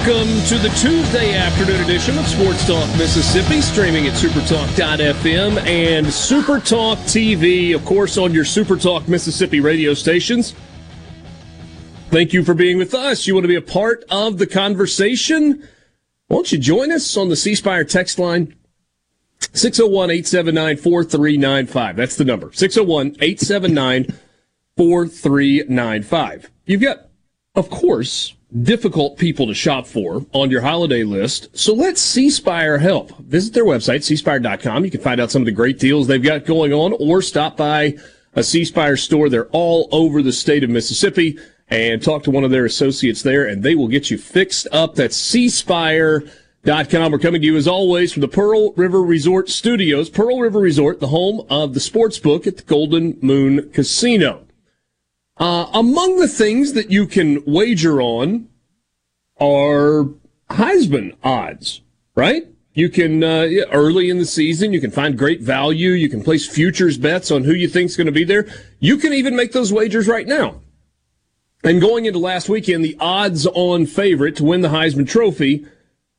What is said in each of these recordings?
Welcome to the Tuesday afternoon edition of Sports Talk Mississippi, streaming at supertalk.fm and Supertalk TV, of course, on your Supertalk Mississippi radio stations. Thank you for being with us. You want to be a part of the conversation? Why don't you join us on the C Spire text line? 601 879 4395. That's the number. 601 879 4395. You've got, of course, difficult people to shop for on your holiday list. So let C Spire help. Visit their website, cspire.com. You can find out some of the great deals they've got going on or stop by a Spire store. They're all over the state of Mississippi and talk to one of their associates there and they will get you fixed up. That's cspire.com. We're coming to you as always from the Pearl River Resort Studios. Pearl River Resort, the home of the sports book at the Golden Moon Casino. Uh, among the things that you can wager on are Heisman odds, right? You can, uh, early in the season, you can find great value. You can place futures bets on who you think is going to be there. You can even make those wagers right now. And going into last weekend, the odds on favorite to win the Heisman Trophy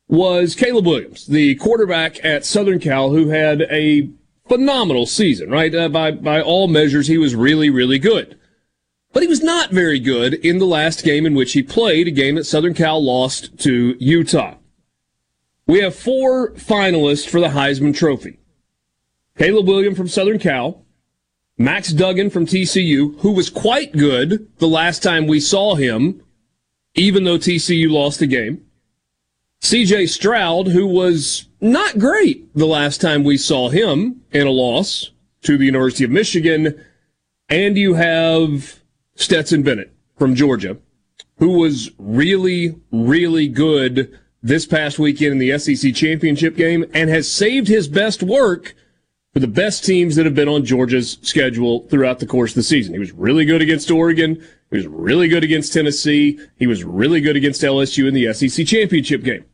was Caleb Williams, the quarterback at Southern Cal, who had a phenomenal season, right? Uh, by, by all measures, he was really, really good. But he was not very good in the last game in which he played, a game that Southern Cal lost to Utah. We have four finalists for the Heisman Trophy. Caleb Williams from Southern Cal, Max Duggan from TCU, who was quite good the last time we saw him, even though TCU lost the game. CJ Stroud, who was not great the last time we saw him in a loss to the University of Michigan. And you have Stetson Bennett from Georgia, who was really, really good this past weekend in the SEC championship game and has saved his best work for the best teams that have been on Georgia's schedule throughout the course of the season. He was really good against Oregon. He was really good against Tennessee. He was really good against LSU in the SEC championship game.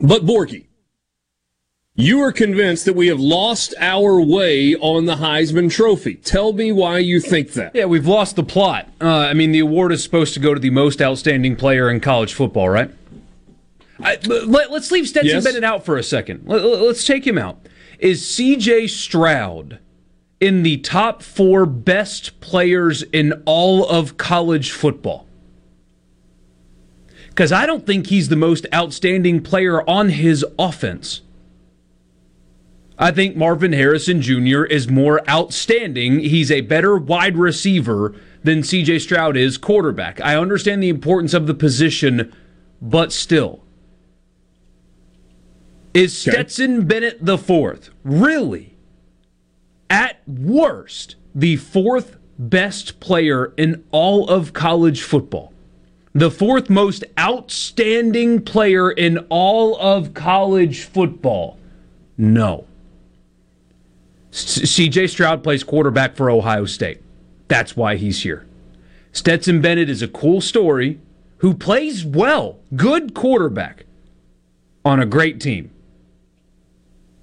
But Borky, you are convinced that we have lost our way on the Heisman Trophy. Tell me why you think that. Yeah, we've lost the plot. Uh, I mean, the award is supposed to go to the most outstanding player in college football, right? I, let, us leave Stetson yes. Bennett out for a second. Let, let's take him out. Is CJ Stroud in the top four best players in all of college football? Because I don't think he's the most outstanding player on his offense. I think Marvin Harrison Jr. is more outstanding. He's a better wide receiver than CJ Stroud is quarterback. I understand the importance of the position, but still. Is Stetson. Bennett the fourth really, at worst, the fourth best player in all of college football? The fourth most outstanding player in all of college football? No. CJ Stroud plays quarterback for Ohio State. That's why he's here. Stetson Bennett is a cool story who plays well, good quarterback on a great team.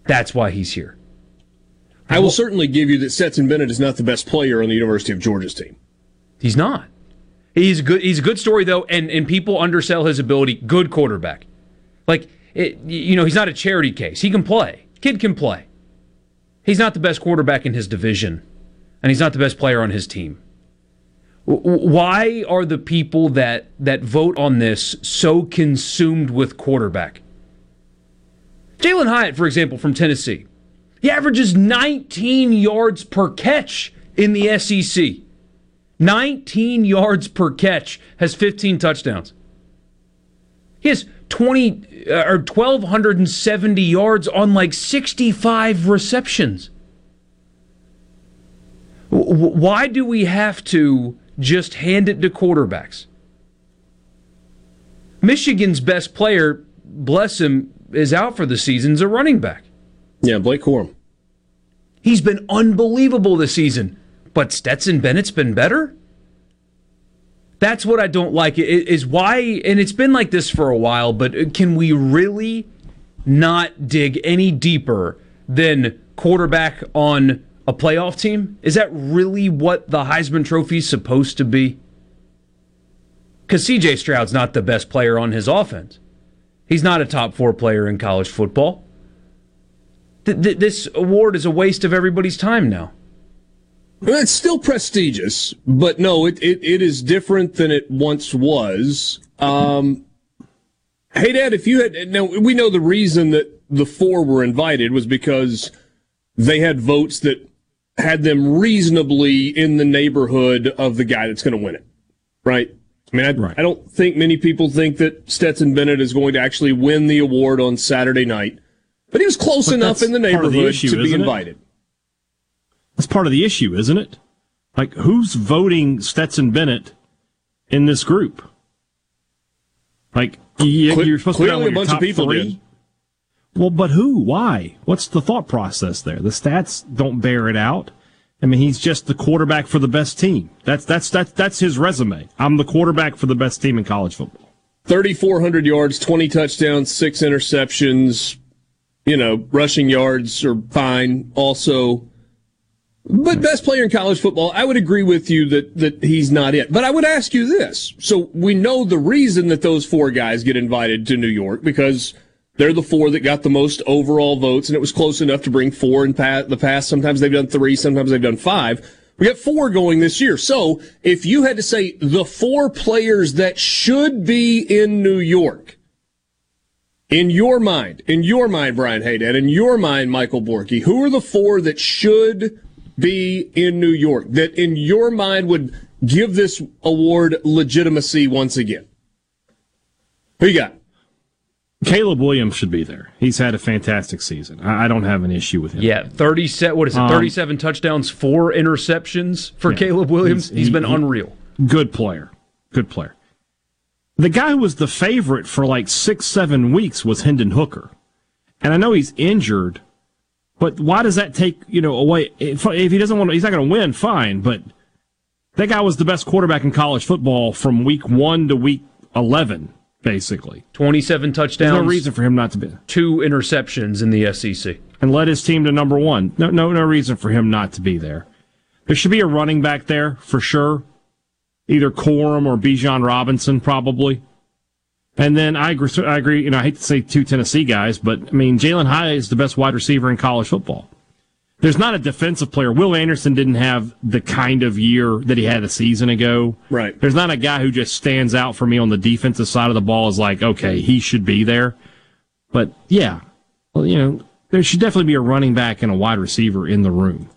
That's why he's here. I will certainly give you that Stetson Bennett is not the best player on the University of Georgia's team. He's not. He's good. He's a good story though, and and people undersell his ability. Good quarterback. Like it, you know, he's not a charity case. He can play. Kid can play. He's not the best quarterback in his division, and he's not the best player on his team. Why are the people that that vote on this so consumed with quarterback? Jalin Hyatt, for example, from Tennessee, he averages 19 yards per catch in the SEC. 19 yards per catch, has 15 touchdowns. He has 20 uh, or 1270 yards on like 65 receptions. W- why do we have to just hand it to quarterbacks? Michigan's best player, bless him, is out for the season's a running back. Yeah, Blake Corum. He's been unbelievable this season, but Stetson Bennett's been better. That's what I don't like. Is why, and it's been like this for a while. But can we really not dig any deeper than quarterback on a playoff team? Is that really what the Heisman Trophy is supposed to be? Because C.J. Stroud's not the best player on his offense. He's not a top four player in college football. Th- th- this award is a waste of everybody's time now. It's still prestigious, but no, it, it, it is different than it once was. Um, hey, Dad, if you had, now we know the reason that the four were invited was because they had votes that had them reasonably in the neighborhood of the guy that's going to win it, right? I mean, I, right. I don't think many people think that Stetson Bennett is going to actually win the award on Saturday night, but he was close but enough in the neighborhood the issue, to be invited. It? That's part of the issue, isn't it? Like, who's voting Stetson Bennett in this group? Like, you, are supposed Clearly to be a bunch of people three. Did. Well, but who? Why? What's the thought process there? The stats don't bear it out. I mean, he's just the quarterback for the best team. That's that's that's that's his resume. I'm the quarterback for the best team in college football. 3,400 yards, 20 touchdowns, six interceptions. You know, rushing yards are fine. Also, but best player in college football, I would agree with you that, that he's not it. But I would ask you this. So we know the reason that those four guys get invited to New York because they're the four that got the most overall votes and it was close enough to bring four in the past. Sometimes they've done three, sometimes they've done five. We got four going this year. So if you had to say the four players that should be in New York, in your mind, in your mind, Brian Haydad, in your mind, Michael Borky, who are the four that should be in New York that in your mind would give this award legitimacy once again? Who you got? Caleb Williams should be there. He's had a fantastic season. I don't have an issue with him. Yeah, thirty set. What is it? Um, Thirty-seven touchdowns, four interceptions for yeah, Caleb Williams. he's, he's been he, unreal. Good player. Good player. The guy who was the favorite for like six, seven weeks was Hendon Hooker, and I know he's injured, but why does that take you know away? If, if he doesn't want, to, he's not going to win. Fine, but that guy was the best quarterback in college football from week one to week eleven, basically. Twenty-seven touchdowns. There's no reason for him not to be. Two interceptions in the SEC, and led his team to number one. No, no, no reason for him not to be there. There should be a running back there for sure. Either Corum or Bijan Robinson, probably. And then I agree. I agree. You know, I hate to say two Tennessee guys, but I mean, Jalin Hyatt is the best wide receiver in college football. There's not a defensive player. Will Anderson didn't have the kind of year that he had a season ago. Right. There's not a guy who just stands out for me on the defensive side of the ball as like, okay, he should be there. But yeah, well, you know, there should definitely be a running back and a wide receiver in the room.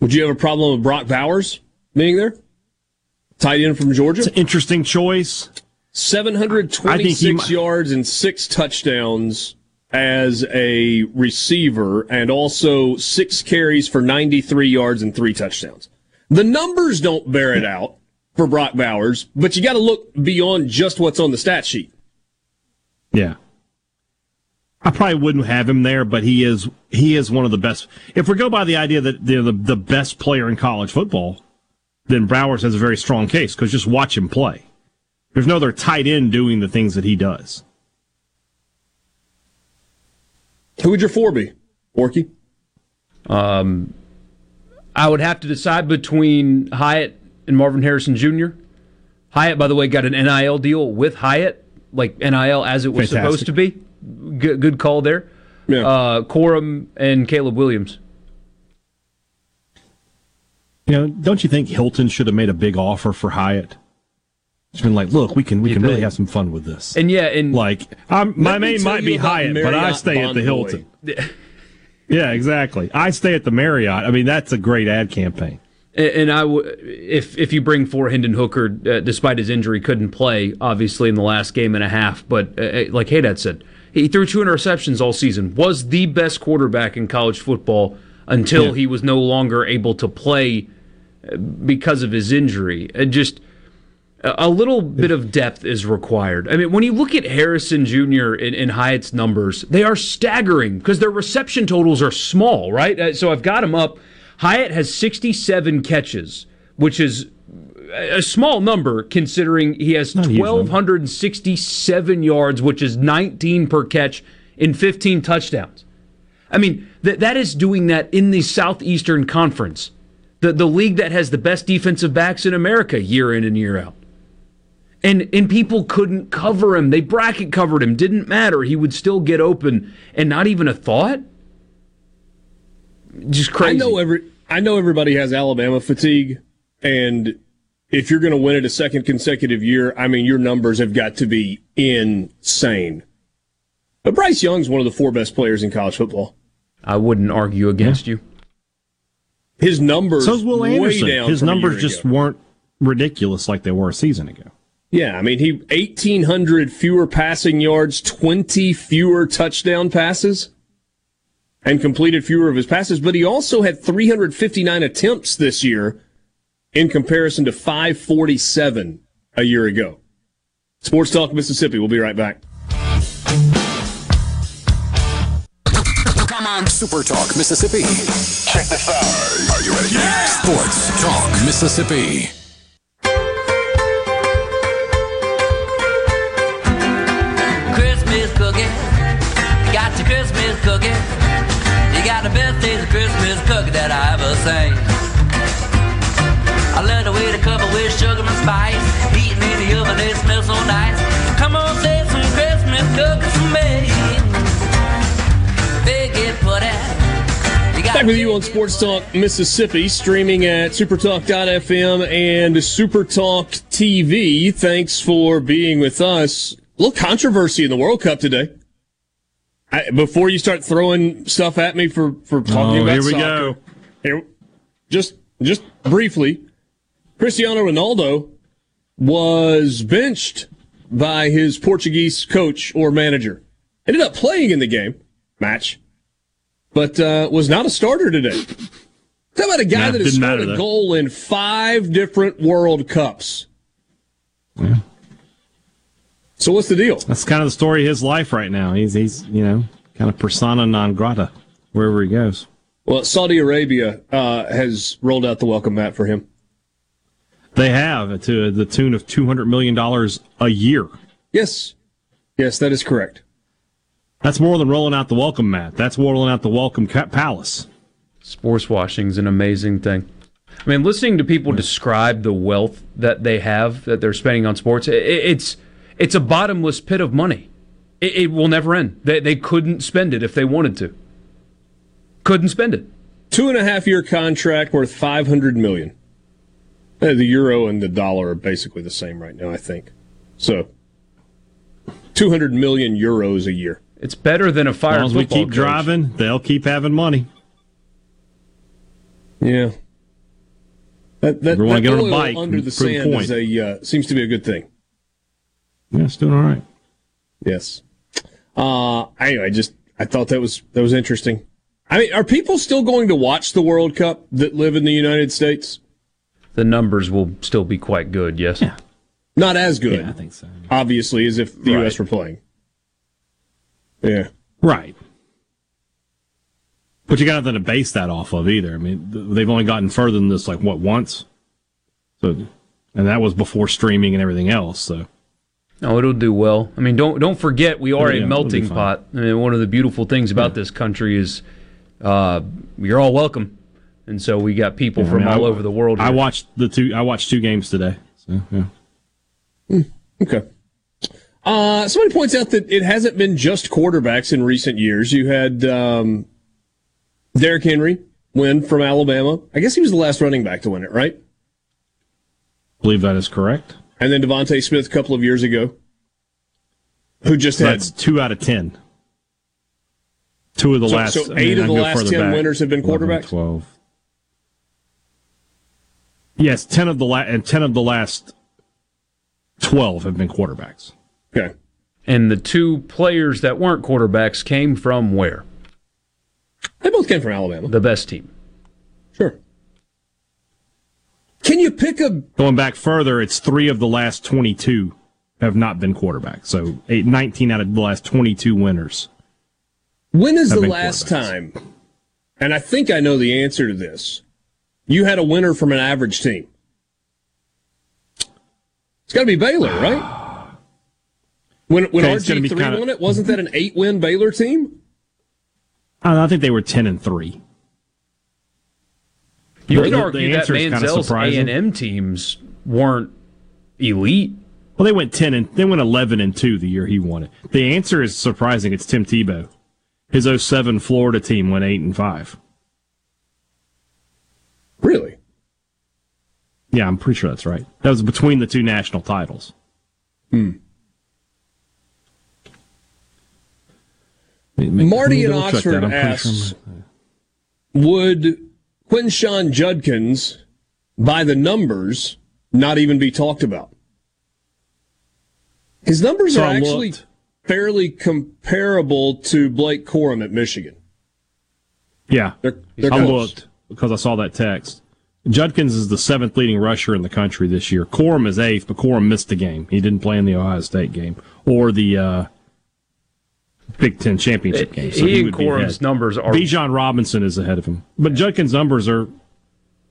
Would you have a problem with Brock Bowers being there? Tight end from Georgia? It's an interesting choice. 726 yards and six touchdowns as a receiver, and also six carries for 93 yards and three touchdowns. The numbers don't bear it out for Brock Bowers, but you got to look beyond just what's on the stat sheet. Yeah. I probably wouldn't have him there, but he is he is one of the best. If we go by the idea that they're the, the best player in college football, then Bowers has a very strong case because just watch him play. There's no other tight end doing the things that he does. Who would your four be, Borky? Um, I would have to decide between Hyatt and Marvin Harrison Jr. Hyatt, by the way, got an NIL deal with Hyatt, like NIL as it was Fantastic. supposed to be. Good, good call there. Yeah. Uh, Corum and Caleb Williams. You know, don't you think Hilton should have made a big offer for Hyatt? It's been like, look, we can we you can think? really have some fun with this. And yeah, and like I'm, my name might be Hyatt, but I stay at the Hilton. yeah, exactly. I stay at the Marriott. I mean, that's a great ad campaign. And I, w- if if you bring for Hendon Hooker, uh, despite his injury, couldn't play obviously in the last game and a half. But uh, uh like Haydad said, he threw two interceptions all season. Was the best quarterback in college football until yeah. he was no longer able to play uh, because of his injury. And just a little bit of depth is required. I mean, when you look at Harrison Jr. in, in Hyatt's numbers, they are staggering because their reception totals are small, right? Uh, so I've got him up. Hyatt has 67 catches, which is a small number considering he has 1,267 yards, which is 19 per catch in 15 touchdowns. I mean, that that is doing that in the Southeastern Conference, the, the league that has the best defensive backs in America year in and year out. And, and people couldn't cover him. They bracket covered him. Didn't matter. He would still get open and not even a thought. Just crazy. I know every I know everybody has Alabama fatigue, and if you're going to win it a second consecutive year, I mean your numbers have got to be insane. But Bryce Young's one of the four best players in college football. I wouldn't argue against yeah. you. His numbers. So's Will Anderson. His numbers just ago. weren't ridiculous like they were a season ago. Yeah, I mean he 1800 fewer passing yards, 20 fewer touchdown passes and completed fewer of his passes, but he also had 359 attempts this year in comparison to 547 a year ago. Sports Talk Mississippi. We'll be right back. Come on, Super Talk Mississippi. Check this out. Are you ready? Yeah! Sports Talk Mississippi. Christmas cookie You got the best taste of Christmas cookie that I ever seen. I love the way they cover with sugar and spice. Heating in the oven, they smell so nice. Come on, say some Christmas cookies for me. Big it for that. Back with you on Sports Talk Mississippi, streaming at supertalk.fm and Supertalk TV. Thanks for being with us. A little controversy in the World Cup today. I, before you start throwing stuff at me for for talking oh, about here we soccer, go. Here, just just briefly, Cristiano Ronaldo was benched by his Portuguese coach or manager. Ended up playing in the game match, but uh, was not a starter today. Talk about a guy that has scored a goal in five different World Cups. Yeah. So what's the deal? That's kind of the story of his life right now. He's he's you know kind of persona non grata wherever he goes. Well, Saudi Arabia uh, has rolled out the welcome mat for him. They have to the tune of two hundred million dollars a year. Yes, yes, that is correct. That's more than rolling out the welcome mat. That's rolling out the welcome palace. Sports washing is an amazing thing. I mean, listening to people describe the wealth that they have that they're spending on sports, it's it's a bottomless pit of money. It, it will never end. They, they couldn't spend it if they wanted to. Couldn't spend it. Two and a half year contract worth five hundred million. Uh, the euro and the dollar are basically the same right now, I think. So, two hundred million euros a year. It's better than a fire. As long as we keep coach. driving, they'll keep having money. Yeah. That, that, Everyone that get on a bike under the sand the is a, uh, seems to be a good thing. Yeah, it's doing all right. Yes. Uh, anyway, I just I thought that was that was interesting. I mean, are people still going to watch the World Cup that live in the United States? The numbers will still be quite good. Yes. Yeah. Not as good. Yeah, I think so. Obviously, as if the right. U.S. were playing. Yeah. Right. But you got nothing to base that off of either. I mean, they've only gotten further than this, like what once. So, and that was before streaming and everything else. So. No, it'll do well. I mean, don't don't forget we are yeah, a melting pot. I mean, one of the beautiful things about yeah. this country is uh, you're all welcome. And so we got people yeah, from I mean, all I, over the world. Here. I watched the two. I watched two games today. So yeah. Mm, okay. Uh, somebody points out that it hasn't been just quarterbacks in recent years. You had um, Derrick Henry win from Alabama. I guess he was the last running back to win it, right? I believe that is correct. And then DeVonta Smith a couple of years ago, who just so had that's two out of ten. Two of the so, last. So eight I mean, of the last ten back. winners have been quarterbacks. 11, Twelve. Yes, ten of the last and ten of the last twelve have been quarterbacks. Okay. And the two players that weren't quarterbacks came from where? They both came from Alabama. The best team. Sure. Can you pick a going back further? It's three of the last twenty-two have not been quarterbacks. So eight, 19 out of the last twenty-two winners. When is the last time? And I think I know the answer to this. You had a winner from an average team. It's got to be Baylor, right? When when okay, RG three kinda... won it, wasn't that an eight win Baylor team? I think they were ten and three. You could argue the that Manziel's A and M teams weren't elite. Well, they went ten and they went eleven and two the year he won it. The answer is surprising. It's Tim Tebow. His 07 Florida team went eight and five. Really? Yeah, I'm pretty sure that's right. That was between the two national titles. Hmm. Marty in Oxford asks, sure would Quinshon Judkins, by the numbers, not even be talked about? His numbers are actually looked. fairly comparable to Blake Corum at Michigan. Yeah, they're, they're I looked because I saw that text. Judkins is the seventh leading rusher in the country this year. Corum is eighth, but Corum missed the game. He didn't play in the Ohio State game or the uh, Big Ten championship game. So he, he and Corum's numbers are. Bijan Robinson is ahead of him, but Judkins' numbers are.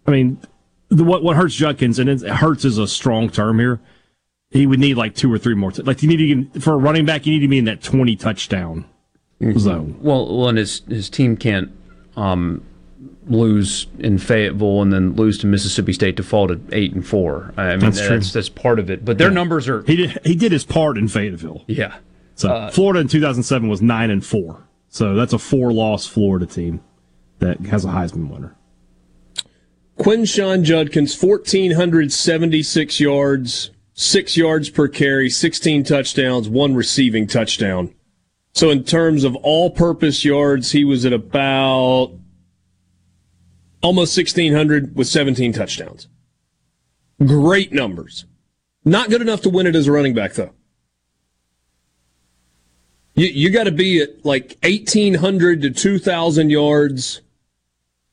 I mean, the, what what hurts Judkins, and it hurts is a strong term here. He would need like two or three more. T- like you need to get for a running back, you need to be in that twenty touchdown mm-hmm. zone. Well, well, and his his team can't um, lose in Fayetteville and then lose to Mississippi State to fall to eight and four. I mean, that's, that's, that's part of it. But their yeah. numbers are. He did he did his part in Fayetteville. Yeah. So uh, Florida in 2007 was nine and four. So that's a four-loss Florida team that has a Heisman winner. Quinshon Judkins, 1,476 yards, six yards per carry, 16 touchdowns, one receiving touchdown. So in terms of all-purpose yards, he was at about almost 1,600 with 17 touchdowns. Great numbers. Not good enough to win it as a running back, though. You, you got to be at like 1,800 to 2,000 yards,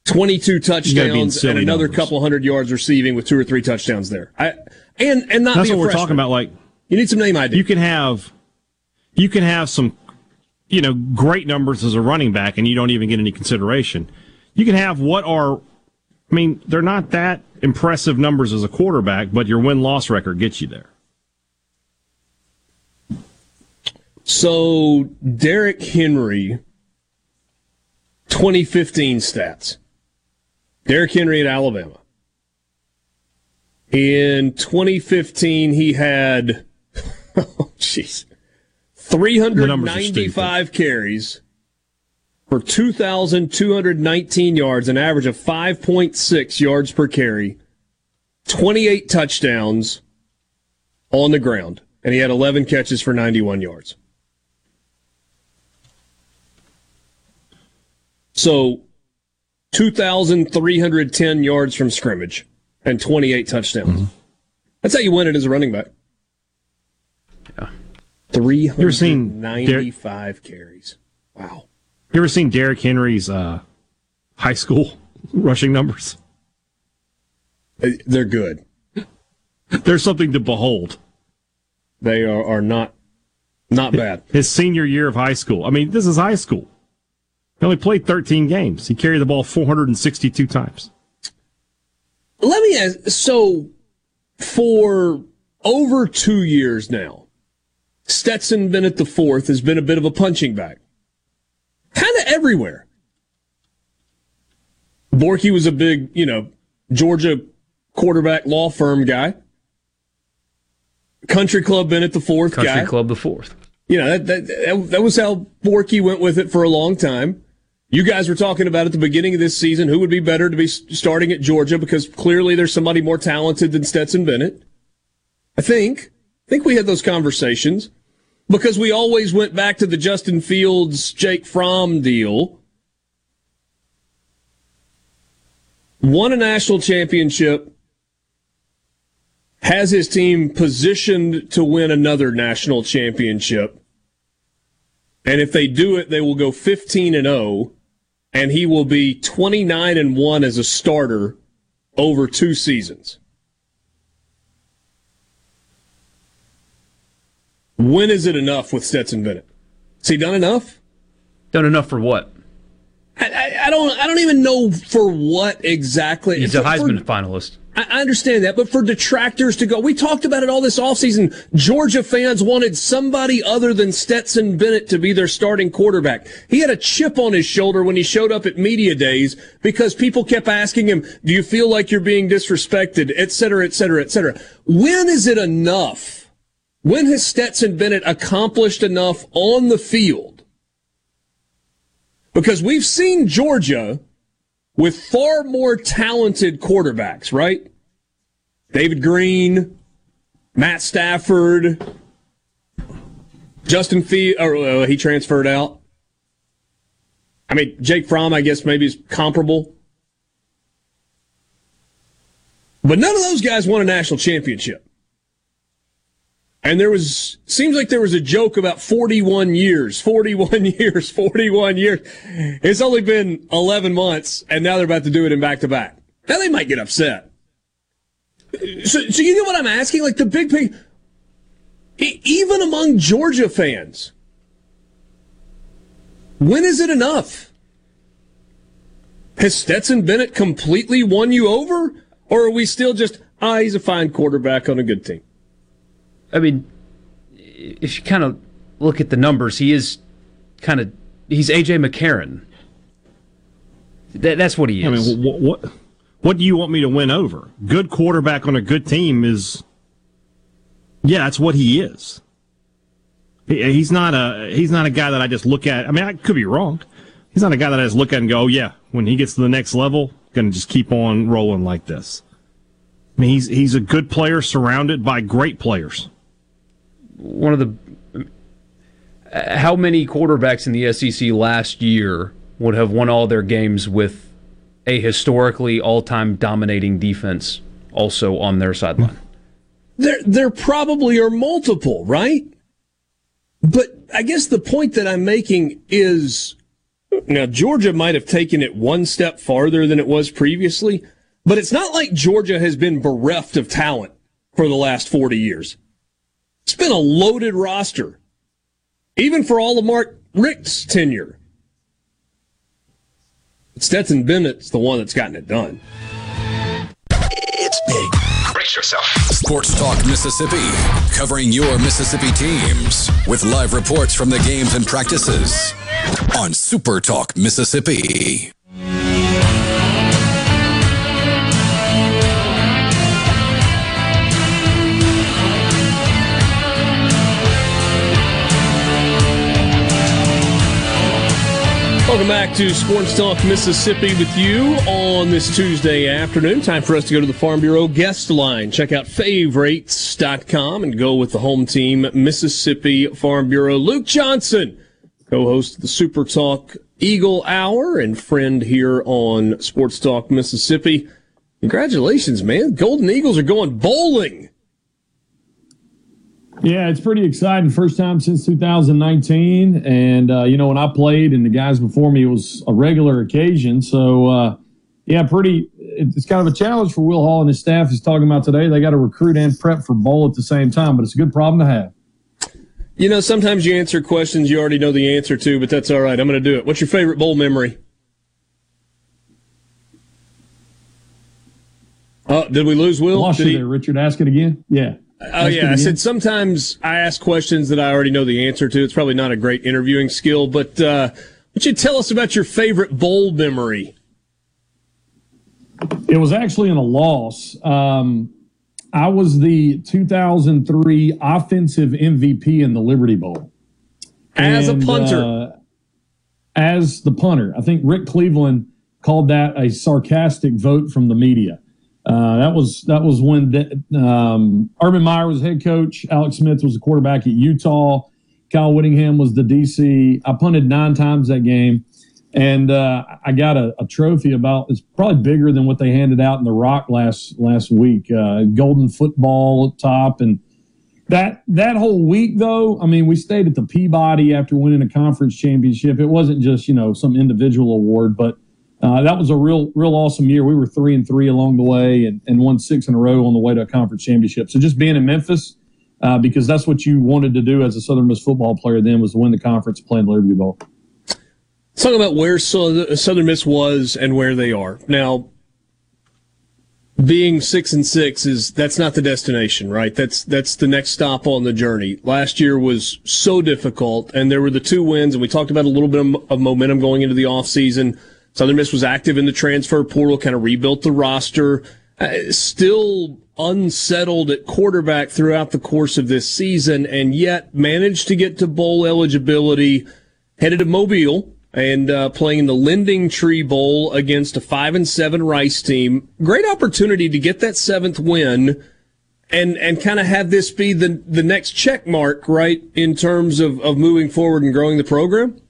22 touchdowns, and another numbers. couple hundred yards receiving with two or three touchdowns there. I, and and not that's what we're freshman. talking about. Like you need some name ID. You can have, you can have some, you know, great numbers as a running back, and you don't even get any consideration. You can have what are, I mean, they're not that impressive numbers as a quarterback, but your win loss record gets you there. So Derrick Henry, 2015 stats. Derrick Henry at Alabama. In 2015, he had, oh, jeez, 395 carries for 2,219 yards, an average of 5.6 yards per carry, 28 touchdowns on the ground, and he had 11 catches for 91 yards. So 2,310 yards from scrimmage and 28 touchdowns. Mm-hmm. That's how you win it as a running back. Yeah. 395 carries. Wow. You ever seen Derrick Henry's uh, high school rushing numbers? Uh, they're good. There's something to behold. They are, are not not bad. His senior year of high school. I mean, this is high school. He only played 13 games. He carried the ball 462 times. Let me ask so for over two years now, Stetson Bennett the fourth has been a bit of a punching bag. Kind of everywhere. Borky was a big, you know, Georgia quarterback law firm guy. Country Club Bennett the fourth Country guy. Club the fourth. You know, that, that, that was how Borky went with it for a long time. You guys were talking about at the beginning of this season who would be better to be starting at Georgia because clearly there's somebody more talented than Stetson Bennett. I think. I think we had those conversations because we always went back to the Justin Fields, Jake Fromm deal. Won a national championship, has his team positioned to win another national championship. And if they do it, they will go 15 and 0 and he will be 29 and 1 as a starter over two seasons. When is it enough with Stetson Bennett? Has he done enough? Done enough for what? I, I, I don't. I don't even know for what exactly. He's for, a Heisman for, finalist. I understand that, but for detractors to go, we talked about it all this offseason. Georgia fans wanted somebody other than Stetson Bennett to be their starting quarterback. He had a chip on his shoulder when he showed up at media days because people kept asking him, do you feel like you're being disrespected, et cetera, et cetera, et cetera. When is it enough? When has Stetson Bennett accomplished enough on the field? Because we've seen Georgia with far more talented quarterbacks, right? David Greene, Matt Stafford, Justin Fee, or uh, he transferred out. I mean, Jake Fromm, I guess maybe is comparable. But none of those guys won a national championship. And there was, seems like there was a joke about 41 years, 41 years, 41 years. It's only been 11 months, and now they're about to do it in back to back. Now they might get upset. So, so you know what I'm asking? Like the big pig, even among Georgia fans, when is it enough? Has Stetson Bennett completely won you over? Or are we still just, ah, he's a fine quarterback on a good team? I mean, if you kind of look at the numbers, he is kind of he's AJ McCarron. That, that's what he is. I mean, what, what what do you want me to win over? Good quarterback on a good team is, yeah, that's what he is. He, he's not a he's not a guy that I just look at. I mean, I could be wrong. He's not a guy that I just look at and go, oh, yeah, when he gets to the next level, going to just keep on rolling like this. I mean, he's he's a good player surrounded by great players one of the how many quarterbacks in the SEC last year would have won all their games with a historically all-time dominating defense also on their sideline? There there probably are multiple, right? But I guess the point that I'm making is now Georgia might have taken it one step farther than it was previously, but it's not like Georgia has been bereft of talent for the last 40 years. It's been a loaded roster, even for all of Mark Richt's tenure. Stetson Bennett's the one that's gotten it done. It's big. Brace yourself. Sports Talk Mississippi, covering your Mississippi teams with live reports from the games and practices on Super Talk Mississippi. Welcome back to Sports Talk Mississippi with you on this Tuesday afternoon. Time for us to go to the Farm Bureau guest line. Check out favorites.com and go with the home team, Mississippi Farm Bureau. Luke Johnson, co-host of the Super Talk Eagle Hour and friend here on Sports Talk Mississippi. Congratulations, man. Golden Eagles are going bowling. Yeah, it's pretty exciting. First time since 2019. And, uh, you know, when I played and the guys before me, it was a regular occasion. So, uh, yeah, pretty, it's kind of a challenge for Will Hall and his staff. He's talking about today. They got to recruit and prep for bowl at the same time, but it's a good problem to have. You know, sometimes you answer questions you already know the answer to, but that's all right. I'm going to do it. What's your favorite bowl memory? Oh, did we lose Will? Lost did you he... there, Richard. Ask it again. Yeah. Oh yeah, I said sometimes I ask questions that I already know the answer to. It's probably not a great interviewing skill, but uh, would you tell us about your favorite bowl memory? It was actually in a loss. Um, I was the 2003 offensive MVP in the Liberty Bowl. As and, a punter. Uh, as the punter. I think Rick Cleveland called that a sarcastic vote from the media. Uh, that was that was when um, Urban Meyer was head coach. Alex Smith was the quarterback at Utah. Kyle Whittingham was the DC. I punted nine times that game, and uh, I got a, a, trophy about it's probably bigger than what they handed out in the Rock last last week. Uh, golden football at top, and that that whole week though. I mean, we stayed at the Peabody after winning a conference championship. It wasn't just you know some individual award, but uh, that was a real, real awesome year. We were three and three along the way, and, and won six in a row on the way to a conference championship. So just being in Memphis, uh, because that's what you wanted to do as a Southern Miss football player then was to win the conference, playing the Liberty Bowl. Talk about where Southern Miss was and where they are now. Being six and six is that's not the destination, right? That's that's the next stop on the journey. Last year was so difficult, and there were the two wins, and we talked about a little bit of, momentum going into the off season Southern Miss was active in the transfer portal, kind of rebuilt the roster. Uh, still unsettled at quarterback throughout the course of this season, and yet managed to get to bowl eligibility. Headed to Mobile and uh, playing in the LendingTree Bowl against a five and seven Rice team. Great opportunity to get that seventh win. And, and kind of have this be the, the next check mark, right, in terms of, of moving forward and growing the program?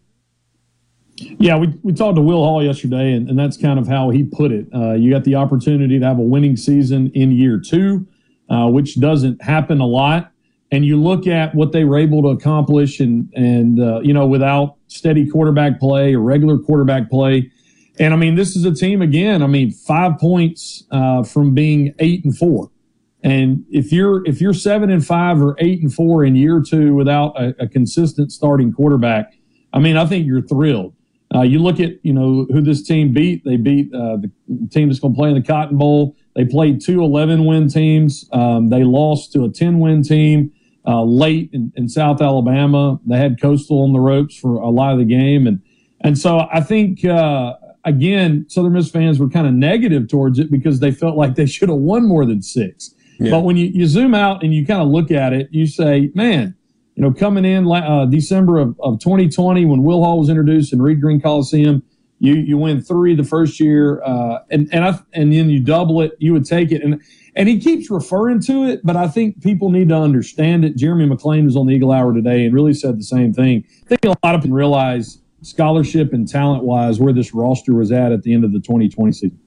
Yeah, we, we talked to Will Hall yesterday, and, and that's kind of how he put it. Uh, you got the opportunity to have a winning season in year two, uh, which doesn't happen a lot. And you look at what they were able to accomplish, and and uh, you know without steady quarterback play or regular quarterback play. And I mean, this is a team again. I mean, five points uh, from being eight and four. And if you're if you're seven and five or eight and four in year two without a, a consistent starting quarterback, I mean, I think you're thrilled. Uh, you look at you know who this team beat. They beat uh, the team that's going to play in the Cotton Bowl. They played two 11 win teams. Um, they lost to a 10 win team uh, late in, in, South Alabama. They had Coastal on the ropes for a lot of the game, and and so I think uh, again Southern Miss fans were kind of negative towards it because they felt like they should have won more than six. Yeah. But when you, you zoom out and you kind of look at it, you say, man you know, coming in uh, December of, of 2020 when Will Hall was introduced in Reed Green Coliseum, you you win three the first year, uh, and and I, and then you double it. You would take it, and and he keeps referring to it, but I think people need to understand it. Jeremy McClain was on the Eagle Hour today and really said the same thing. I think a lot of people realize scholarship and talent wise where this roster was at at the end of the 2020 season.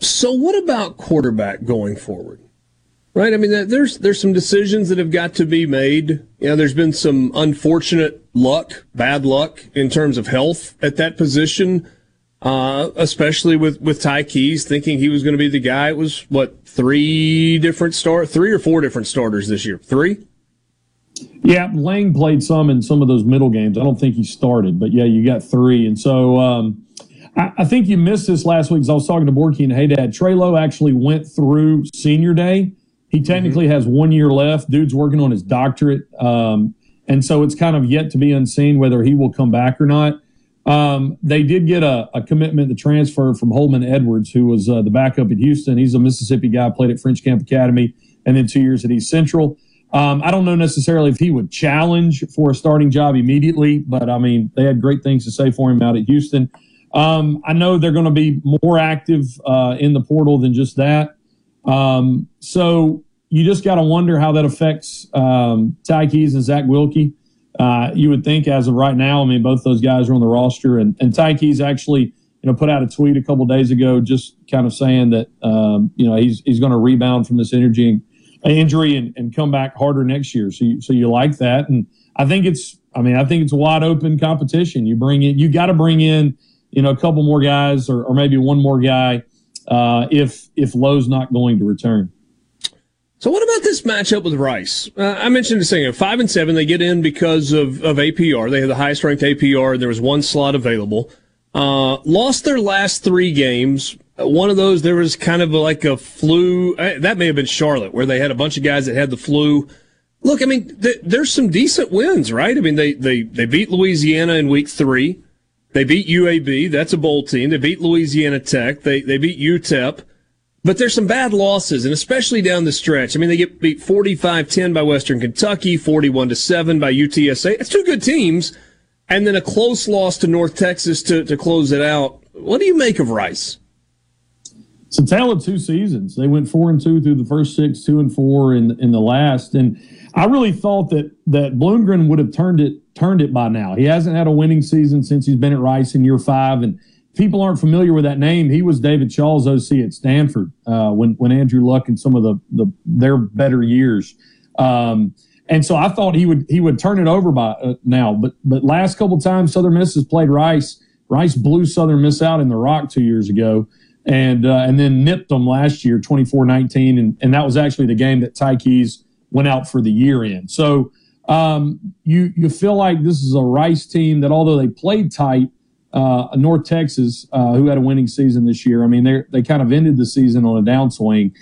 So, what about quarterback going forward? Right. I mean, there's there's some decisions that have got to be made. You know, there's been some unfortunate luck, bad luck in terms of health at that position, uh, especially with with Ty Keyes thinking he was going to be the guy. It was what three different start, three or four different starters this year. Three. Yeah, Lang played some in some of those middle games. I don't think he started, but yeah, you got three, and so. Um, I, think you missed this last week because I was talking to Borky and Hey Dad. Trey Lowe actually went through senior day he technically mm-hmm. has one year left. Dude's working on his doctorate. Um, and so it's kind of yet to be unseen whether he will come back or not. Um, they did get a, a, commitment to transfer from Holman Edwards, who was uh, the backup at Houston. He's a Mississippi guy, played at French Camp Academy, and then two years at East Central. Um, I don't know necessarily if he would challenge for a starting job immediately, but I mean, they had great things to say for him out at Houston. Um, I know they're going to be more active uh, in the portal than just that. Um, so you just got to wonder how that affects um, Ty Keyes and Zach Wilkie. Uh, you would think as of right now, I mean, both those guys are on the roster, and, and Ty Keyes actually, you know, put out a tweet a couple days ago, just kind of saying that, um, you know, he's he's going to rebound from this energy and, injury and, and come back harder next year. So, you, so you like that, and I think it's, I mean, I think it's wide open competition. You bring in, you got to bring in, you know, a couple more guys or, or maybe one more guy uh, if if Lowe's not going to return. So what about this matchup with Rice? Uh, I mentioned this thing, five and seven, they get in because of, of APR. They have the highest ranked APR, and there was one slot available. Uh, lost their last three games. One of those, there was kind of like a flu. Uh, that may have been Charlotte, where they had a bunch of guys that had the flu. Look, I mean, th- there's some decent wins, right? I mean, they, they, they beat Louisiana in week three. They beat UAB. That's a bowl team. They beat Louisiana Tech. They they beat UTEP. But there's some bad losses, and especially down the stretch. I mean, they get beat 45-10 by Western Kentucky, 41-7 by UTSA. It's two good teams, and then a close loss to North Texas to, to close it out. What do you make of Rice? It's a tale of two seasons. They went four and two through the first six, two and four in in the last, and I really thought that that Bloomgren would have turned it turned it by now. He hasn't had a winning season since he's been at Rice in year five, and people aren't familiar with that name, he was David Shaw's OC at Stanford uh, when when Andrew Luck and some of the the their better years. Um, and so I thought he would he would turn it over by uh, now, but but last couple times Southern Miss has played Rice. Rice blew Southern Miss out in the Rock two years ago, and uh, and then nipped them last year 24-19, and and that was actually the game that Ty Keyes went out for the year in. So um, you you feel like this is a Rice team that although they played tight, uh, North Texas, uh, who had a winning season this year. I mean, they they kind of ended the season on a downswing.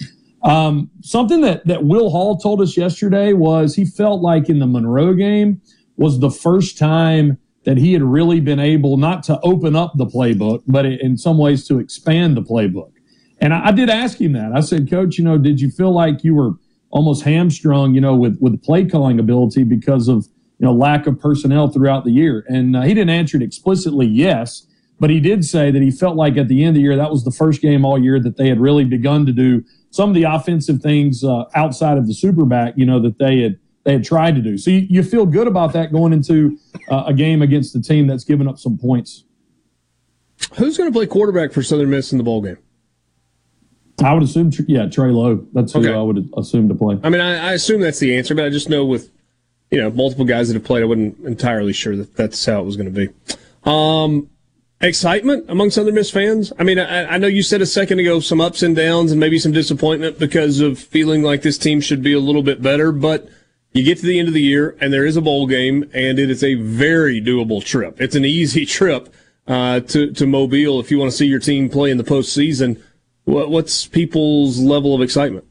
Um, something that that Will Hall told us yesterday was he felt like in the Monroe game was the first time that he had really been able not to open up the playbook, but in some ways to expand the playbook. And I, I did ask him that. I said, Coach, you know, did you feel like you were almost hamstrung, you know, with with play calling ability because of you know, lack of personnel throughout the year. And uh, he didn't answer it explicitly, yes, but he did say that he felt like at the end of the year, that was the first game all year that they had really begun to do some of the offensive things uh, outside of the superback, you know, that they had they had tried to do. So you, you feel good about that going into uh, a game against a team that's given up some points. Who's going to play quarterback for Southern Miss in the bowl game? I would assume, yeah, Trey Lowe. That's who okay. I would assume to play. I mean, I, I, assume that's the answer, but I just know with you know, multiple guys that have played. I wasn't entirely sure that that's how it was going to be. Um, excitement among Southern Miss fans. I mean, I, I, know you said a second ago some ups and downs and maybe some disappointment because of feeling like this team should be a little bit better, but you get to the end of the year and there is a bowl game and it is a very doable trip. It's an easy trip uh, to to Mobile if you want to see your team play in the postseason. What, what's people's level of excitement?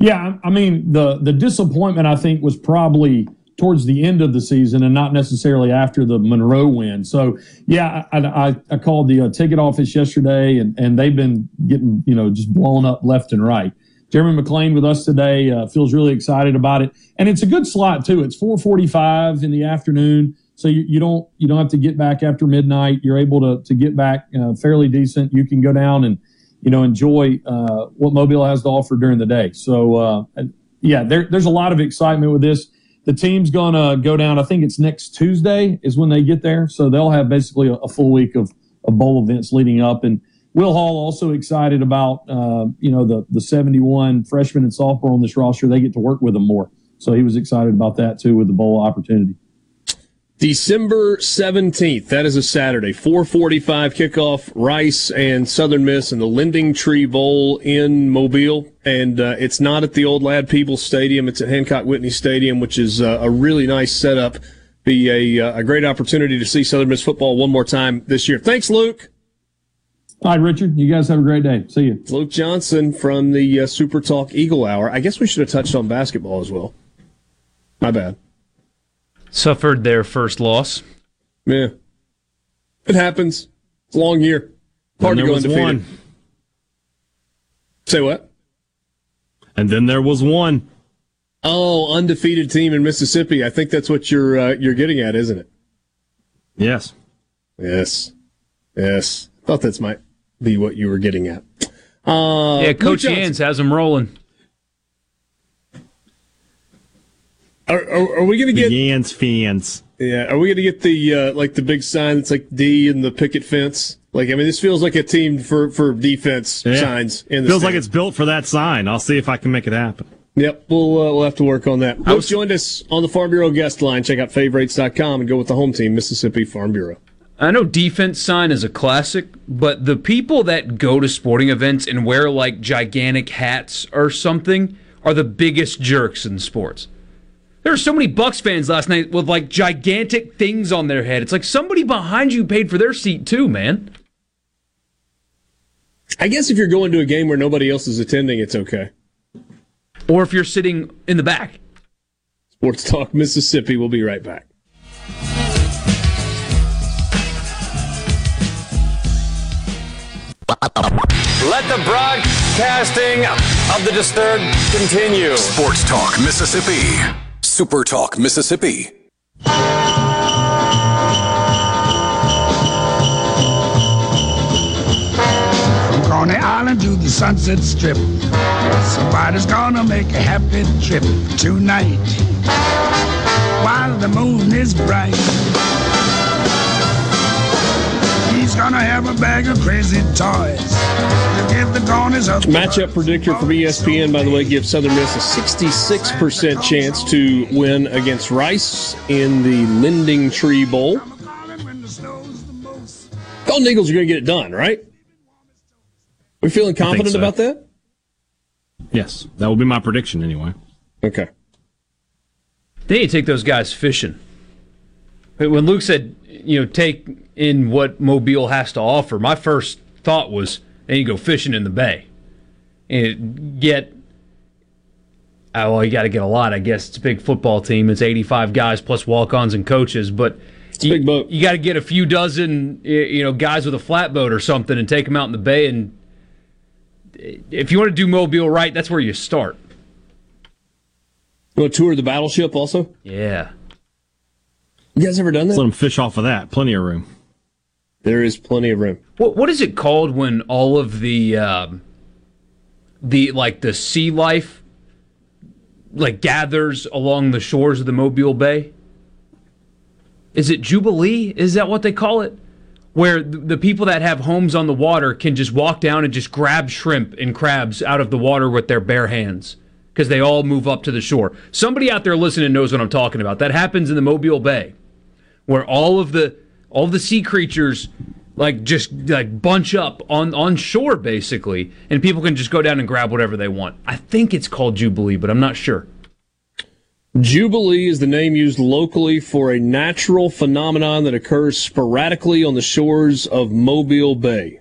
Yeah, I mean the the disappointment I think was probably towards the end of the season and not necessarily after the Monroe win. So yeah, I, I, I called the uh, ticket office yesterday and, and they've been getting, you know, just blown up left and right. Jeremy McLean with us today uh, feels really excited about it. And it's a good slot too. It's 445 in the afternoon. So you, you don't, you don't have to get back after midnight. You're able to, to get back uh, fairly decent. You can go down and, you know, enjoy uh, what Mobile has to offer during the day. So, uh, yeah, there, there's a lot of excitement with this. The team's going to go down. I think it's next Tuesday is when they get there. So they'll have basically a, a full week of, of bowl events leading up. And Will Hall also excited about, uh, you know, the, the 71 freshmen and sophomore on this roster. They get to work with them more. So he was excited about that too with the bowl opportunity. December 17th, that is a Saturday, 445 kickoff, Rice and Southern Miss in the LendingTree Bowl in Mobile. And uh, it's not at the old Ladd-Peebles Stadium, it's at Hancock Whitney Stadium, which is uh, a really nice setup. Be a, uh, a great opportunity to see Southern Miss football one more time this year. Thanks, Luke. All right, Richard. You guys have a great day. See you. Luke Johnson from the uh, Super Talk Eagle Hour. I guess we should have touched on basketball as well. My bad suffered their first loss. Yeah, it happens. It's a long year. Hard to go undefeated. One. Say what? And then there was one. Oh, undefeated team in Mississippi. I think that's what you're uh, you're getting at, isn't it? Yes. Yes. Yes. I thought that's might be what you were getting at. Uh, yeah, Coach Jans has them rolling. Are, are, are we going to get Yans fans? Yeah, are we going to get the uh, like the big sign that's like D and the picket fence? Like, I mean, this feels like a team for for defense yeah. signs. In the feels stand. like it's built for that sign. I'll see if I can make it happen. Yep, we'll uh, we'll have to work on that. Luke was, joined us on the Farm Bureau guest line. Check out favorites.com and go with the home team, Mississippi Farm Bureau. I know defense sign is a classic, but the people that go to sporting events and wear like gigantic hats or something are the biggest jerks in sports. There were so many Bucks fans last night with like gigantic things on their head. It's like somebody behind you paid for their seat too, man. I guess if you're going to a game where nobody else is attending, it's okay. Or if you're sitting in the back. Sports Talk Mississippi. We'll be right back. Let the broadcasting of the disturbed continue. Sports Talk Mississippi. Super Talk Mississippi. on the island to the Sunset Strip. Somebody's gonna make a happy trip tonight while the moon is bright. He's gonna have a bag of crazy toys. Matchup predictor from ESPN, by the way, gives Southern Miss a 66% chance to win against Rice in the LendingTree Bowl. Golden Eagles are going to get it done, right? We feeling confident so. about that? Yes, that will be my prediction anyway. Okay. They need to take those guys fishing. When Luke said, you know, take in what Mobile has to offer, my first thought was, and you go fishing in the bay and get. Uh, well, you got to get a lot. I guess it's a big football team. It's 85 guys plus walk-ons and coaches, but it's you, big boat. You got to get a few dozen, you know, guys with a flatboat or something, and take them out in the bay and if you want to do Mobile right, that's where you start. You want to tour the battleship also? Yeah. You guys ever done that? Let them fish off of that. Plenty of room. There is plenty of room. What What is it called when all of the um, the like the sea life like gathers along the shores of the Mobile Bay? Is it Jubilee? Is that what they call it? where the people that have homes on the water can just walk down and just grab shrimp and crabs out of the water with their bare hands because they all move up to the shore. Somebody out there listening knows what I'm talking about. That happens in the Mobile Bay, where all of the all the sea creatures like just like bunch up on on shore basically, and people can just go down and grab whatever they want. I think it's called Jubilee, but I'm not sure. Jubilee is the name used locally for a natural phenomenon that occurs sporadically on the shores of Mobile Bay.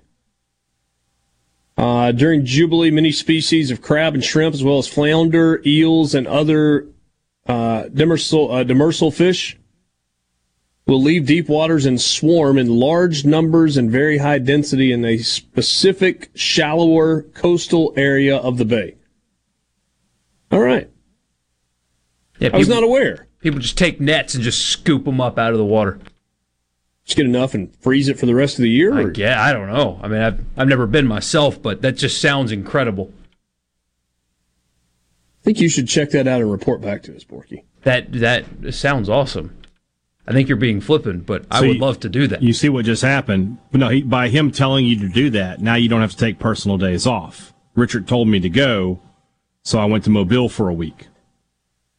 Uh, during Jubilee, many species of crab and shrimp, as well as flounder, eels, and other uh, demersal, uh, demersal fish, will leave deep waters and swarm in large numbers and very high density in a specific, shallower coastal area of the bay. All right. Yeah, people, I was not aware. People just take nets and just scoop them up out of the water. Just get enough and freeze it for the rest of the year. I, yeah, I don't know. I mean, I've I've never been myself, but that just sounds incredible. I think you should check that out and report back to us, Borky. That that sounds awesome. I think you're being flippant, but so I would you, love to do that. You see what just happened? No, he, by him telling you to do that, now you don't have to take personal days off. Richard told me to go, so I went to Mobile for a week.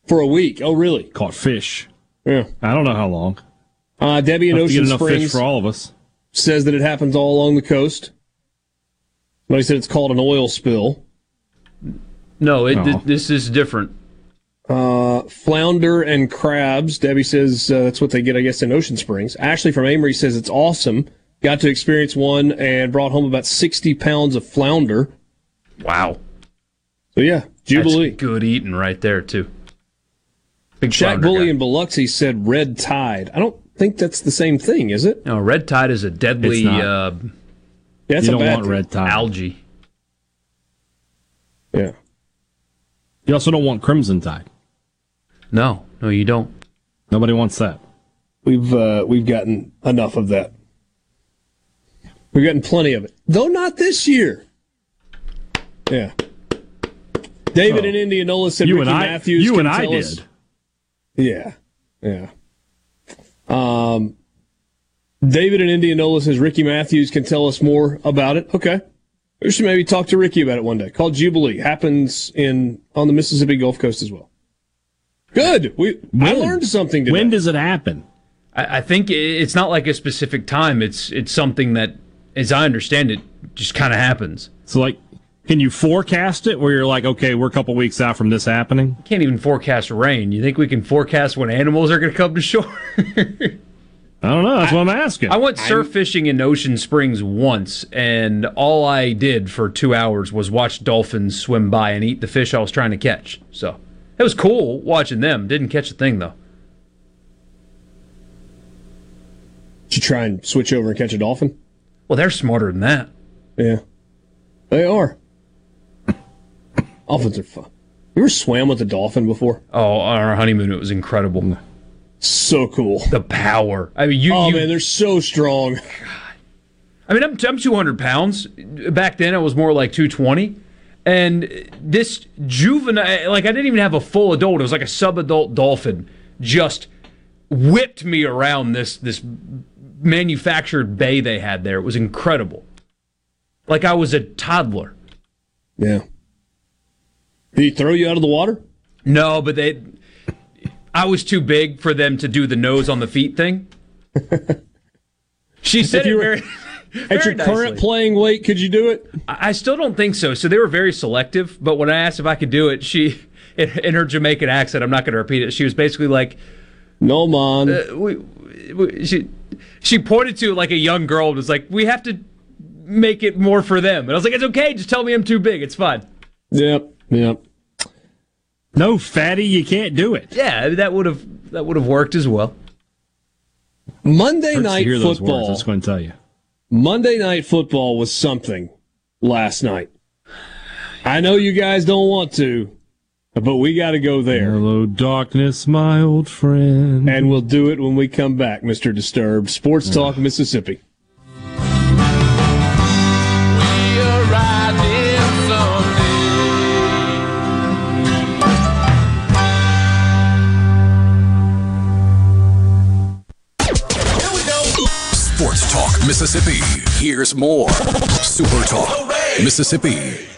For a week. Oh, really? Caught fish. Yeah. I don't know how long. Uh, Debbie in Ocean Springs for all of us. says that it happens all along the coast. But he said it's called an oil spill. No, it, oh. th- this is different. Uh, flounder and crabs. Debbie says uh, that's what they get, I guess, in Ocean Springs. Ashley from Amory says it's awesome. Got to experience one and brought home about 60 pounds of flounder. Wow. So, yeah, Jubilee. That's good eating right there, too. Big Shaq Bully in Biloxi said red tide. I don't think that's the same thing, is it? No, red tide is a deadly. Uh, yeah, you don't want red tide. Algae. Yeah. You also don't want crimson tide. No, no, you don't. Nobody wants that. We've uh, we've gotten enough of that. We've gotten plenty of it, though not this year. Yeah. David oh. in Indianola said you Ricky and I, Matthews. You and I did. Us, yeah, yeah. Um, David in Indianola says Ricky Matthews can tell us more about it. Okay, we should maybe talk to Ricky about it one day. Called Jubilee happens in on the Mississippi Gulf Coast as well. Good. We when? I learned something. Today. When does it happen? I, I think it's not like a specific time. It's it's something that, as I understand it, just kind of happens. So like can you forecast it where you're like, okay, we're a couple weeks out from this happening? Can't even forecast rain. You think we can forecast when animals are going to come to shore? I don't know. That's I, what I'm asking. I went surf fishing in Ocean Springs once, and all I did for two hours was watch dolphins swim by and eat the fish I was trying to catch. So it was cool watching them. Didn't catch a thing though. Did you try and switch over and catch a dolphin? Well, they're smarter than that. Yeah. They are. Dolphins are fun. You ever swam with a dolphin before? Oh, on our honeymoon, it was incredible. So cool. The power. I mean, you. Oh you, man, they're so strong. God. I mean, I'm, I'm 200 pounds. Back then, I was more like 220. And this juvenile, like I didn't even have a full adult. It was like a sub-adult dolphin, just whipped me around this this manufactured bay they had there. It was incredible. Like I was a toddler. Yeah. Did he throw you out of the water? No, but they. I was too big for them to do the nose on the feet thing. She said it very. At your very current playing weight, could you do it? I I still don't think so. So they were very selective. But when I asked if I could do it, she, in, in her Jamaican accent, I'm not going to repeat it. She was basically like, "No, man." Uh, we, we, she she pointed to like a young girl and was like, "We have to make it more for them." And I was like, "It's okay. Just tell me I'm too big. It's fine." Yep. Yep. No, fatty, you can't do it. Yeah, that would have that would have worked as well. Monday Hurts to night hear those words, football. that's going to tell you. Monday night football was something last night. I know you guys don't want to, but we got to go there. Hello, darkness, my old friend. And we'll do it when we come back, Mr. Disturbed. Sports Talk Mississippi. Mississippi. Here's more. Super Talk Mississippi.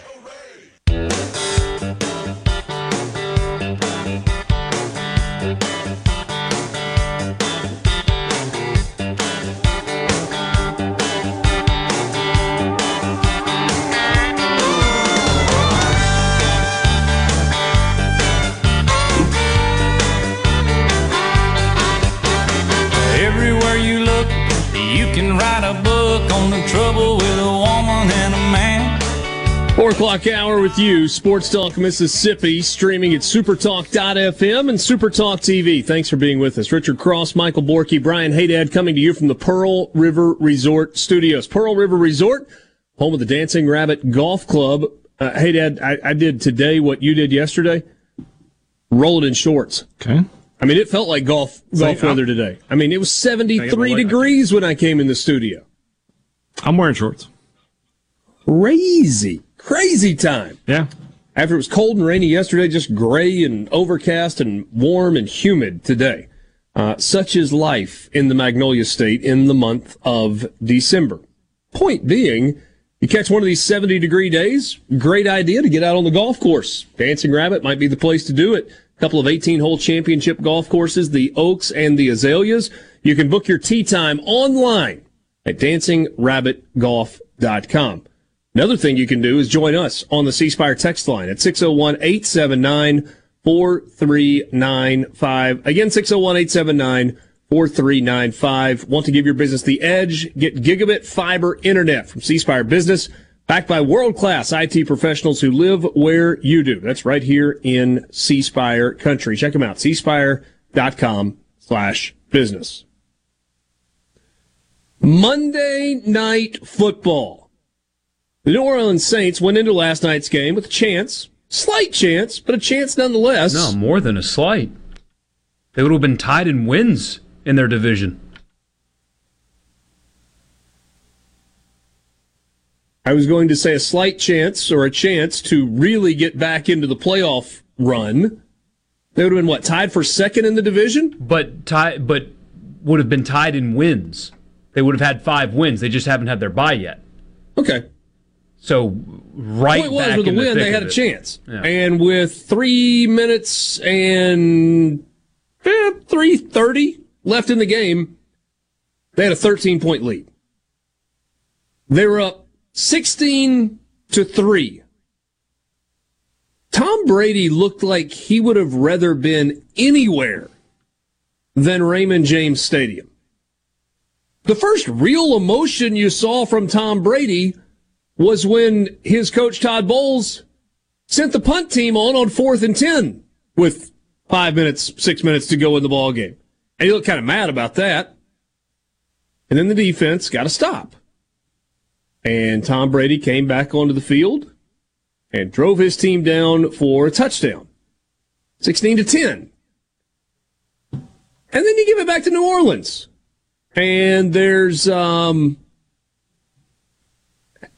Four o'clock hour with you, Sports Talk Mississippi, streaming at supertalk.fm and Supertalk TV. Thanks for being with us. Richard Cross, Michael Borky, Brian Haydad coming to you from the Pearl River Resort Studios. Pearl River Resort, home of the Dancing Rabbit Golf Club. Uh, Haydad, I, I did today what you did yesterday. Roll it in shorts. Okay. I mean, it felt like golf golf Say, weather today. I mean, it was 73 degrees when I came in the studio. I'm wearing shorts. Crazy, crazy time. Yeah. After it was cold and rainy yesterday, just gray and overcast and warm and humid today. Uh, such is life in the Magnolia State in the month of December. Point being, you catch one of these 70 degree days, great idea to get out on the golf course. Dancing Rabbit might be the place to do it. A couple of 18 hole championship golf courses, the Oaks and the Azaleas. You can book your tee time online at dancingrabbitgolf.com. Another thing you can do is join us on the C Spire text line at 601 879 4395. Again, 601 879 4395. Want to give your business the edge? Get gigabit fiber internet from C Spire Business, backed by world class IT professionals who live where you do. That's right here in C Spire country. Check them out, cspire.com slash business. Monday night football. The New Orleans Saints went into last night's game with a chance, slight chance, but a chance nonetheless. No, more than a slight. They would have been tied in wins in their division. I was going to say a slight chance or a chance to really get back into the playoff run. They would have been what tied for second in the division, but tie, but would have been tied in wins. They would have had five wins. They just haven't had their bye yet. Okay. So right Point was back with the in the win, they had a chance, Yeah. and with three minutes and eh, three thirty left in the game, they had a thirteen point lead. They were up sixteen to three. Tom Brady looked like he would have rather been anywhere than Raymond James Stadium. The first real emotion you saw from Tom Brady was when his coach Todd Bowles sent the punt team on on fourth and ten with five minutes, six minutes to go in the ball game, and he looked kind of mad about that. And then the defense got a stop. And Tom Brady came back onto the field and drove his team down for a touchdown. 16 to 10. And then you give it back to New Orleans. And there's um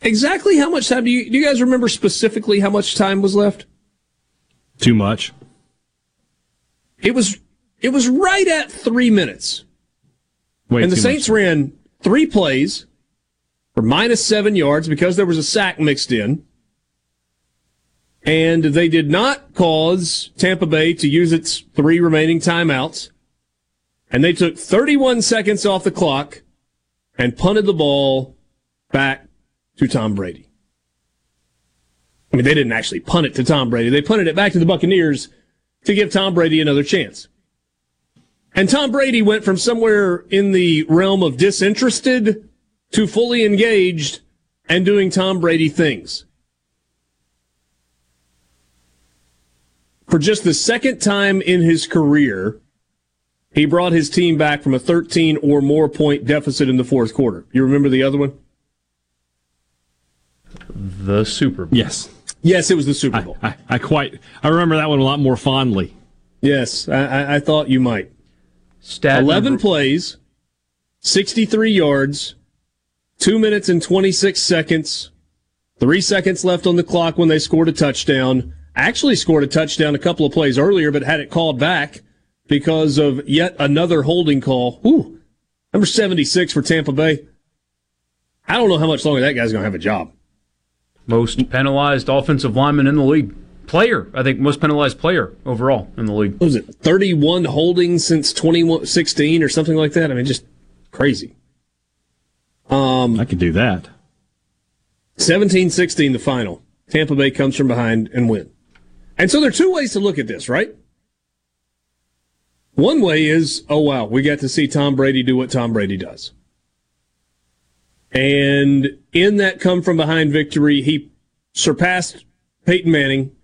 exactly how much time do you do you guys remember specifically how much time was left? Too much. It was it was right at 3 minutes. Way and the Saints much. ran 3 plays for minus 7 yards because there was a sack mixed in. And they did not cause Tampa Bay to use its three remaining timeouts. And they took 31 seconds off the clock and punted the ball back to Tom Brady. I mean, they didn't actually punt it to Tom Brady. They punted it back to the Buccaneers to give Tom Brady another chance. And Tom Brady went from somewhere in the realm of disinterested to fully engaged and doing Tom Brady things. For just the second time in his career, he brought his team back from a 13 or more point deficit in the fourth quarter. You remember the other one? The Super Bowl. Yes. Yes, it was the Super Bowl. I, I quite I remember that one a lot more fondly. Yes, I, I, I thought you might. Stat 11 number- plays, 63 yards, 2 minutes and 26 seconds, 3 seconds left on the clock when they scored a touchdown. Actually scored a touchdown a couple of plays earlier, but had it called back because of yet another holding call. Ooh, number 76 for Tampa Bay. I don't know how much longer that guy's going to have a job. Most penalized offensive lineman in the league. Player, I think, most penalized player overall in the league. What was it 31 holdings since 2016 or something like that? I mean, just crazy. Um, I could do that. 17 16, the final. Tampa Bay comes from behind and win. And so there are two ways to look at this, right? One way is, oh wow, we got to see Tom Brady do what Tom Brady does. And in that come from behind victory, he surpassed Peyton Manning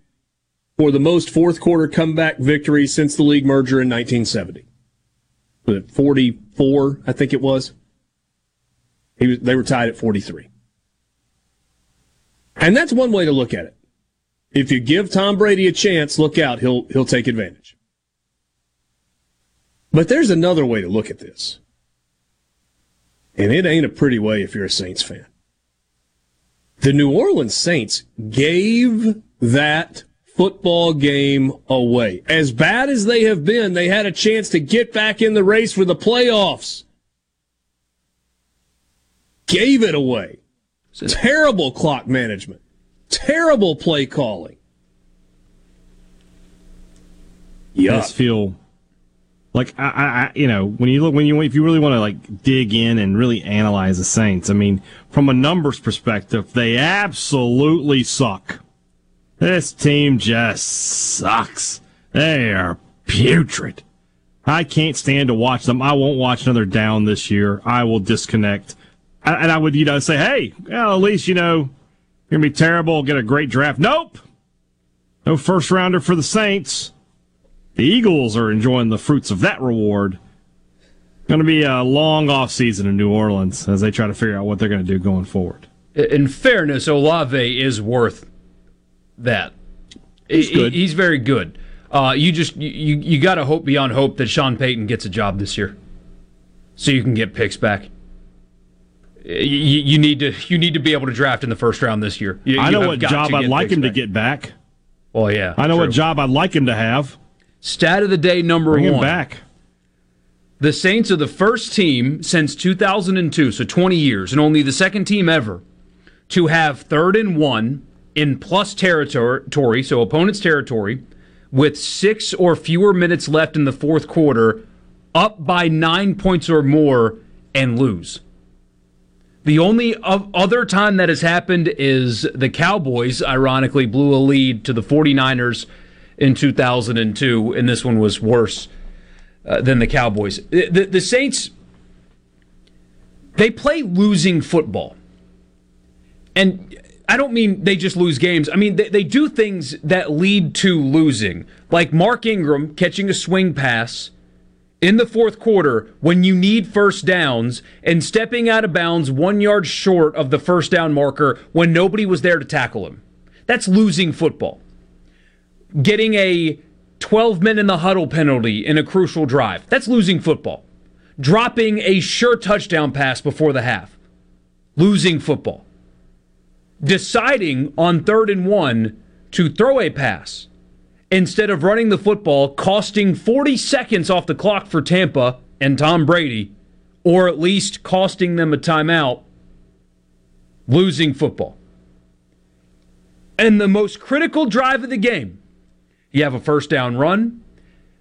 for the most fourth quarter comeback victory since the league merger in 1970. Was it 44, I think it was. He was, they were tied at 43. And that's one way to look at it. If you give Tom Brady a chance, look out, he'll he'll take advantage. But there's another way to look at this. And it ain't a pretty way if you're a Saints fan. The New Orleans Saints gave that football game away. As bad as they have been, they had a chance to get back in the race for the playoffs. Gave it away. Terrible clock management. Terrible play calling. Yeah. I just feel like I, I, you know, when you look, when you, if you really want to like dig in and really analyze the Saints, I mean, from a numbers perspective, they absolutely suck. This team just sucks. They are putrid. I can't stand to watch them. I won't watch another down this year. I will disconnect. And I would, you know, say, hey, well, at least, you know, you're going to be terrible, get a great draft. Nope. No first rounder for the Saints. The Eagles are enjoying the fruits of that reward. Going to be a long off season in New Orleans as they try to figure out what they're going to do going forward. In fairness, Olave is worth that. He's good. He's very good. Uh, you just you you got to hope beyond hope that Sean Payton gets a job this year, so you can get picks back. You, you need to you need to be able to draft in the first round this year. You, I know what job I'd like him to get back. Well, yeah, I know true. what job I'd like him to have. Stat of the day number Bring one. back. The Saints are the first team since 2002, so 20 years, and only the second team ever to have third and one in plus territory, so opponent's territory, with six or fewer minutes left in the fourth quarter, up by nine points or more, and lose. The only other time that has happened is the Cowboys, ironically, blew a lead to the 49ers in 2002, and this one was worse uh, than the Cowboys. The, the, the Saints, they play losing football. And I don't mean they just lose games. I mean, they, they do things that lead to losing. Like Mark Ingram catching a swing pass in the fourth quarter when you need first downs and stepping out of bounds one yard short of the first down marker when nobody was there to tackle him. That's losing football. Getting a 12 men in the huddle penalty in a crucial drive. That's losing football. Dropping a sure touchdown pass before the half. Losing football. Deciding on third and one to throw a pass instead of running the football, costing 40 seconds off the clock for Tampa and Tom Brady, or at least costing them a timeout, losing football. And the most critical drive of the game, you have a first down run.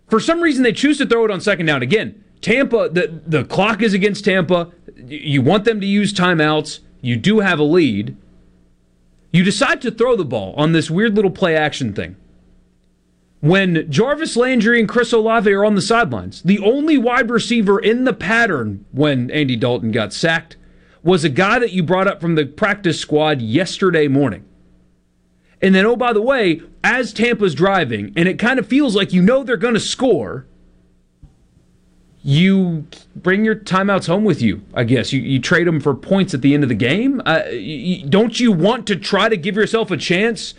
For some reason, they choose to throw it on second down. Again, Tampa, the, the clock is against Tampa. You want them to use timeouts. You do have a lead. You decide to throw the ball on this weird little play action thing when Jarvis Landry and Chris Olave are on the sidelines. The only wide receiver in the pattern when Andy Dalton got sacked was a guy that you brought up from the practice squad yesterday morning. And then, oh, by the way, as Tampa's driving, and it kind of feels like you know they're going to score, you bring your timeouts home with you, I guess. You, you trade them for points at the end of the game. Uh, you, don't you want to try to give yourself a chance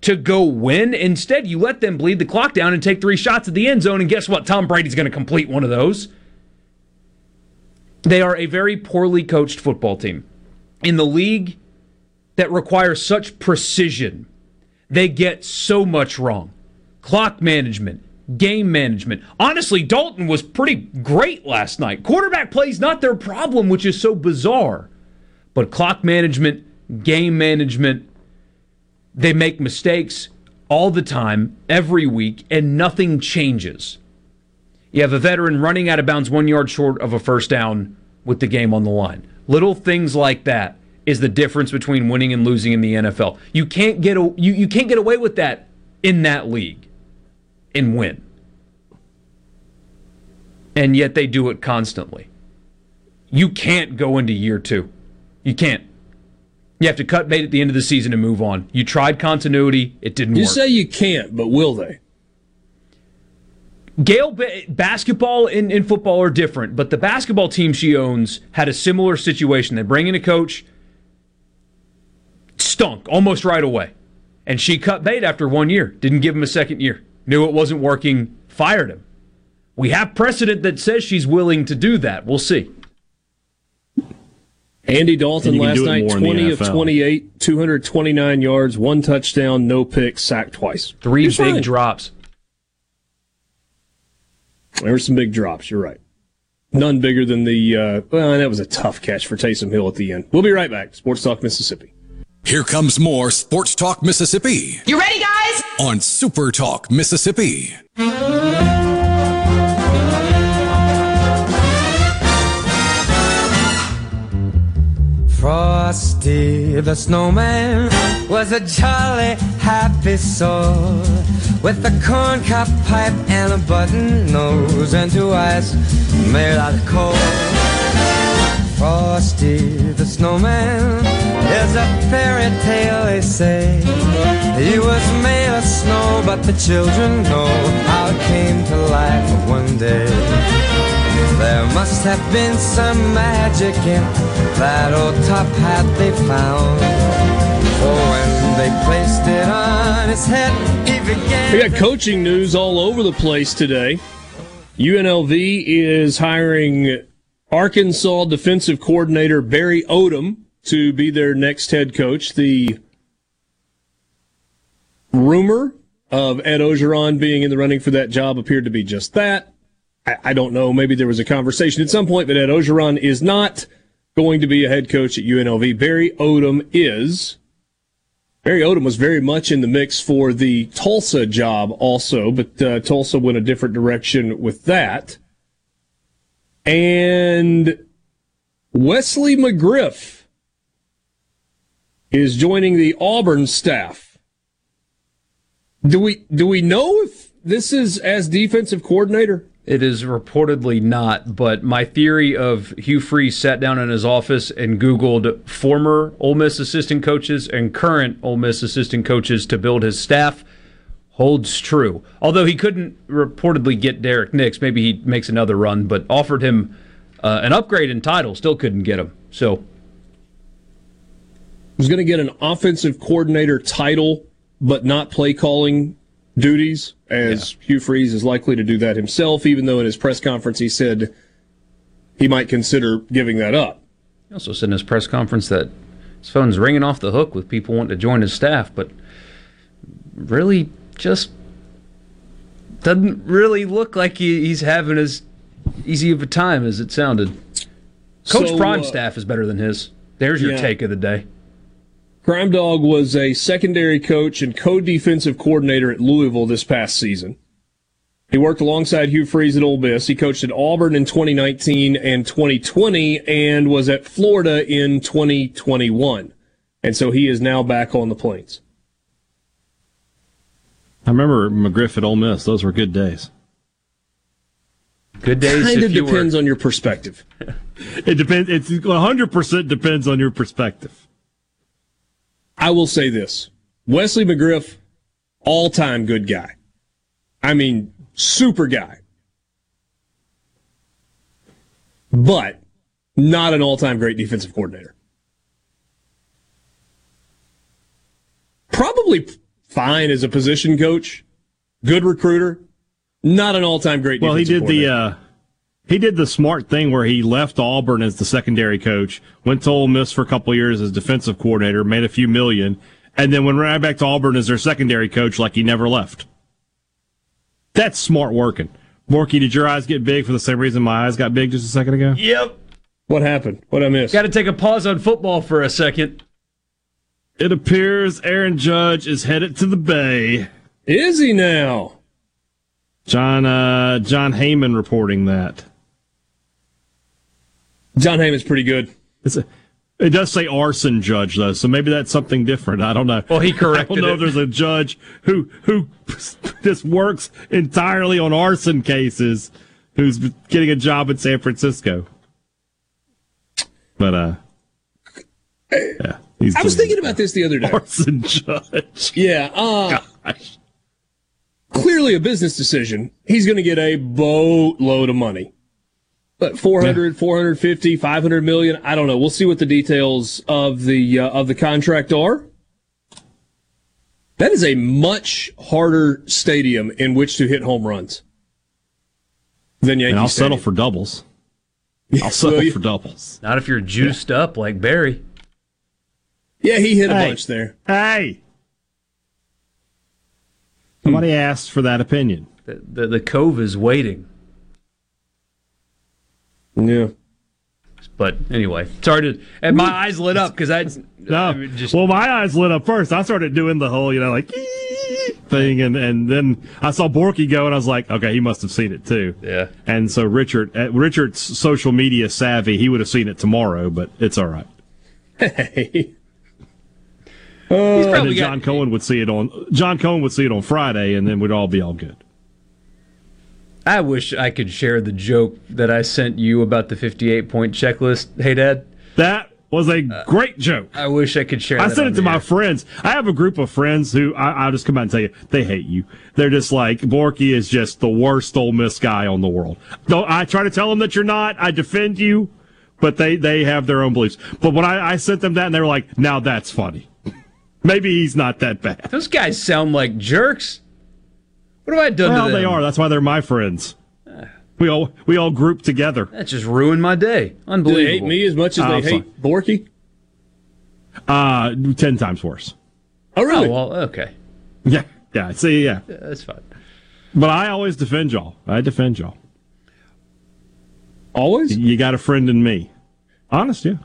to go win. Instead, you let them bleed the clock down and take three shots at the end zone. And guess what? Tom Brady's going to complete one of those. They are a very poorly coached football team. In the league that requires such precision, they get so much wrong. Clock management, game management. Honestly, Dalton was pretty great last night. Quarterback play's not their problem, which is so bizarre. But clock management, game management, they make mistakes all the time, every week, and nothing changes. You have a veteran running out of bounds one yard short of a first down with the game on the line. Little things like that is the difference between winning and losing in the NFL. You can't get a, you, you can't get away with that in that league and win. And yet they do it constantly. You can't go into year 2. You can't. You have to cut bait at the end of the season and move on. You tried continuity, it didn't you work. You say you can't, but will they? Gayle, basketball and, and football are different, but the basketball team she owns had a similar situation. They bring in a coach, stunk almost right away. And she cut bait after one year, didn't give him a second year, knew it wasn't working, fired him. We have precedent that says she's willing to do that. We'll see. Andy Dalton last night, 20 of 28, 229 yards, one touchdown, no picks, sacked twice. Three big fine. drops. There were some big drops, you're right. None bigger than the, uh, well, that was a tough catch for Taysom Hill at the end. We'll be right back. Sports Talk Mississippi. Here comes more Sports Talk Mississippi. You ready, guys? On Super Talk Mississippi. Frosty the snowman was a jolly, happy soul with a corncob pipe and a button nose and two eyes made out of coal. Frosty the snowman a fairy tale, they say. He was made of snow, but the children know how it came to life one day. There must have been some magic in that old top hat they found. For when they placed it on his head, he began. We got coaching news all over the place today. UNLV is hiring Arkansas defensive coordinator Barry Odom to be their next head coach. The rumor of Ed Orgeron being in the running for that job appeared to be just that. I, I, don't know. Maybe there was a conversation at some point but Ed Orgeron is not going to be a head coach at UNLV. Barry Odom is. Barry Odom was very much in the mix for the Tulsa job also, but uh, Tulsa went a different direction with that. And Wesley McGriff is joining the Auburn staff. Do we do we know if this is as defensive coordinator? It is reportedly not, but my theory of Hugh Freeze sat down in his office and Googled former Ole Miss assistant coaches and current Ole Miss assistant coaches to build his staff. holds true. Although he couldn't reportedly get Derrick Nix, maybe he makes another run, but offered him uh, an upgrade in title, still couldn't get him. So was going to get an offensive coordinator title, but not play calling duties, as yeah. Hugh Freeze is likely to do that himself, even though in his press conference he said he might consider giving that up. He also said in his press conference that his phone's ringing off the hook with people wanting to join his staff, but really just doesn't really look like he, he's having as easy of a time as it sounded. Coach so, Prime uh, staff is better than his. There's your yeah. take of the day. Crime Dog was a secondary coach and co-defensive coordinator at Louisville this past season. He worked alongside Hugh Freeze at Ole Miss. He coached at Auburn in 2019 and 2020 and was at Florida in 2021. And so he is now back on the plains. I remember McGriff at Ole Miss. Those were good days. Good days. Kind of depends were... on your perspective. it depends. It's 100% depends on your perspective. I will say this Wesley McGriff, all time good guy. I mean, super guy. But not an all time great defensive coordinator. Probably fine as a position coach, good recruiter, not an all time great. Well, he did the uh, he did the smart thing where he left Auburn as the secondary coach, went to Ole Miss for a couple years as defensive coordinator, made a few million, and then went right back to Auburn as their secondary coach like he never left. That's smart working. Borky, did your eyes get big for the same reason my eyes got big just a second ago? Yep. What happened? What I missed? Got to take a pause on football for a second. It appears Aaron Judge is headed to the Bay. Is he now? John uh, Jon Heyman reporting that. Jon Heyman's pretty good. A, it does say arson judge though, so maybe that's something different. I don't know. Well, he corrected. I don't know it. if there's a judge who who just works entirely on arson cases who's getting a job in San Francisco. But uh, yeah, I was thinking about this the other day. Arson judge. Yeah. Uh, Gosh. Clearly a business decision. He's going to get a boatload of money but 400 yeah. 450 500 million i don't know we'll see what the details of the uh, of the contract are that is a much harder stadium in which to hit home runs than Yankee and I'll Stadium. settle for doubles. I'll settle for doubles. Not if you're juiced yeah. up like Barry. Yeah, he hit a hey, bunch there. Hey, somebody hmm. asked for that opinion. The, the the cove is waiting. Yeah. But anyway, sorry to. And my eyes lit up because I. No. I just, well, my eyes lit up first. I started doing the whole, you know, like thing, and and then I saw Borky go, and I was like, okay, he must have seen it too. Yeah. And so Richard, uh, Richard's social media savvy, he would have seen it tomorrow, but it's all right. Hey. Uh, and then John got, Cohen would see it on John Cohen would see it on Friday, and then we'd all be all good. I wish I could share the joke that I sent you about the 58 point checklist. Hey, Dad. That was a uh, great joke. I wish I could share. I sent it to my friends. I have a group of friends who I, will just come out and tell you they hate you. They're just like Borky is just the worst Ole Miss guy on the world. Don't I try to tell them that you're not. I defend you, but they they have their own beliefs. But when I, I sent them that, and they were like, "Now that's funny." Maybe he's not that bad. Those guys sound like jerks. What have I done well, to them? they are. That's why they're my friends. We all we all group together. That just ruined my day. Unbelievable. Do they hate me as much as uh, they hate fine. Borky? Uh, ten times worse. Oh, really? Oh, well, okay. Yeah, yeah. See, yeah. yeah, that's fine. But I always defend y'all. I defend y'all. Always? You got a friend in me. Honest, yeah.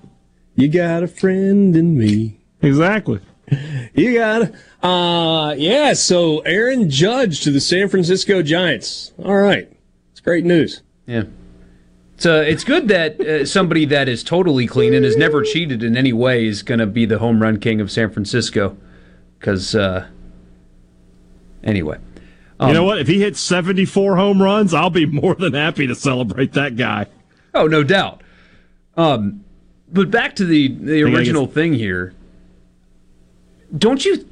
You got a friend in me. Exactly. You got it. Uh, yeah, so Aaron Judge to the San Francisco Giants. All right. It's great news. Yeah. It's, uh, it's good that uh, somebody that is totally clean and has never cheated in any way is going to be the home run king of San Francisco. Because, uh, anyway. Um, you know um, what? If he hits 74 home runs, I'll be more than happy to celebrate that guy. Oh, no doubt. Um, but back to the, the original thing here don't you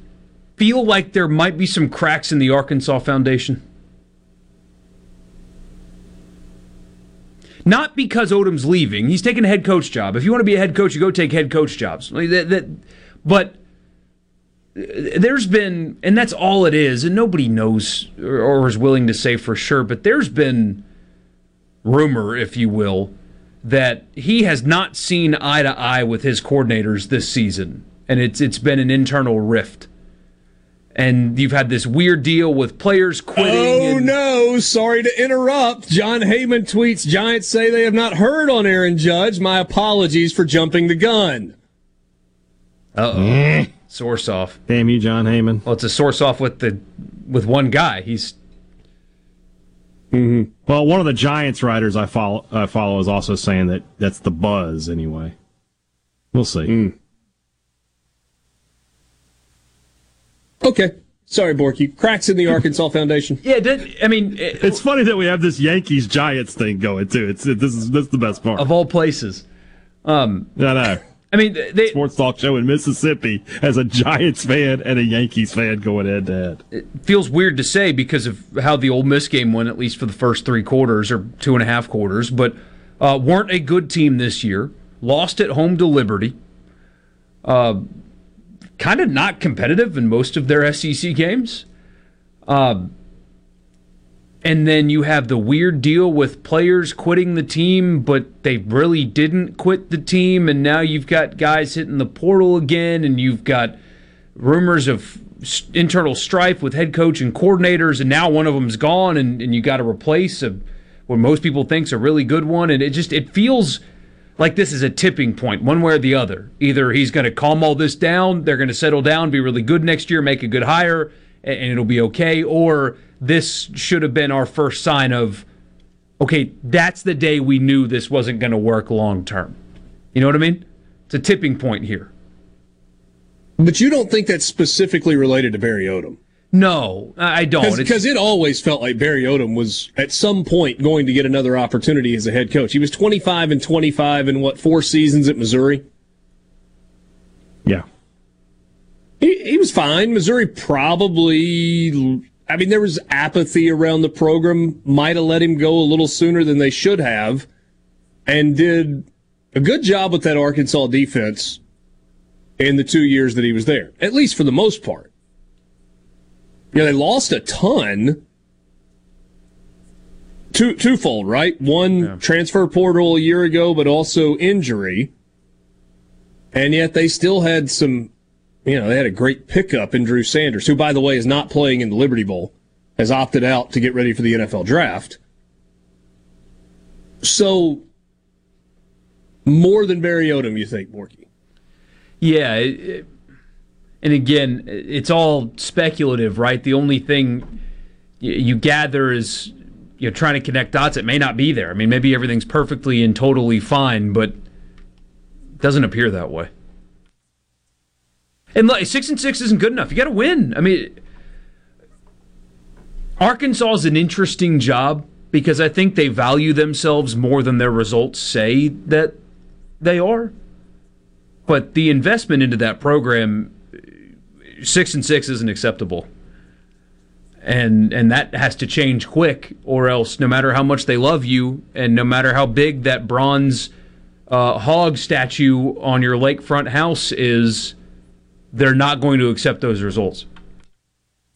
feel like there might be some cracks in the Arkansas foundation? Not because Odom's leaving; he's taking a head coach job. If you want to be a head coach, you go take head coach jobs. That, but there's been, and that's all it is, and nobody knows or is willing to say for sure. But there's been rumor, if you will, that he has not seen eye to eye with his coordinators this season, and it's it's been an internal rift. And you've had this weird deal with players quitting. Oh and- no! Sorry to interrupt. Jon Heyman tweets: Giants say they have not heard on Aaron Judge. My apologies for jumping the gun. Uh oh. Source off. Damn you, Jon Heyman. Well, it's a source off with the with one guy. He's Mm-hmm. Well, one of the Giants writers I follow, I follow is also saying that that's the buzz anyway. We'll see. Okay. Sorry, Borky. Cracks in the Arkansas Foundation. Yeah, did, I mean, it, It's funny that we have this Yankees Giants thing going too. It's it, this is this is the best part. of all places. Um, I know. I mean, they, Sports talk show in Mississippi as a Giants fan and a Yankees fan going head to head. it feels weird to say because of how the Ole Miss game went, at least for the first three quarters or two and a half quarters, but uh, weren't a good team this year. Lost at home to Liberty. Uh, kind of not competitive in most of their SEC games. Uh, and then you have the weird deal with players quitting the team, but they really didn't quit the team. And now you've got guys hitting the portal again, and you've got rumors of internal strife with head coach and coordinators, and now one of them's gone, and, and you got to replace a, what most people think's a really good one. And it just it feels like this is a tipping point, one way or the other. Either he's going to calm all this down, they're going to settle down, be really good next year, make a good hire, and, it'll be okay, or this should have been our first sign of, okay, that's the day we knew this wasn't going to work long term. You know what I mean? It's a tipping point here. But you don't think that's specifically related to Barry Odom? No, I I don't. Because it always felt like Barry Odom was at some point going to get another opportunity as a head coach. He was 25 and 25 in what, four seasons at Missouri? Yeah. He, he was fine. Missouri probably, I mean, there was apathy around the program, might have let him go a little sooner than they should have, and did a good job with that Arkansas defense in the two years that he was there, at least for the most part. You know, they lost a ton. Two, twofold, right? One transfer portal a year ago, but also injury. And yet they still had some, you know, they had a great pickup in Drew Sanders, who, by the way, is not playing in the Liberty Bowl, has opted out to get ready for the NFL draft. So, more than Barry Odom, you think, Borky? Yeah, it- and again, it's all speculative, right? The only thing you gather is you're trying to connect dots. It may not be there. I mean, maybe everything's perfectly and totally fine, but it doesn't appear that way. And look, six and six isn't good enough. You got to win. I mean, Arkansas is an interesting job because I think they value themselves more than their results say that they are. But the investment into that program, six and six isn't acceptable. And and that has to change quick, or else no matter how much they love you, and no matter how big that bronze uh, hog statue on your lakefront house is, they're not going to accept those results.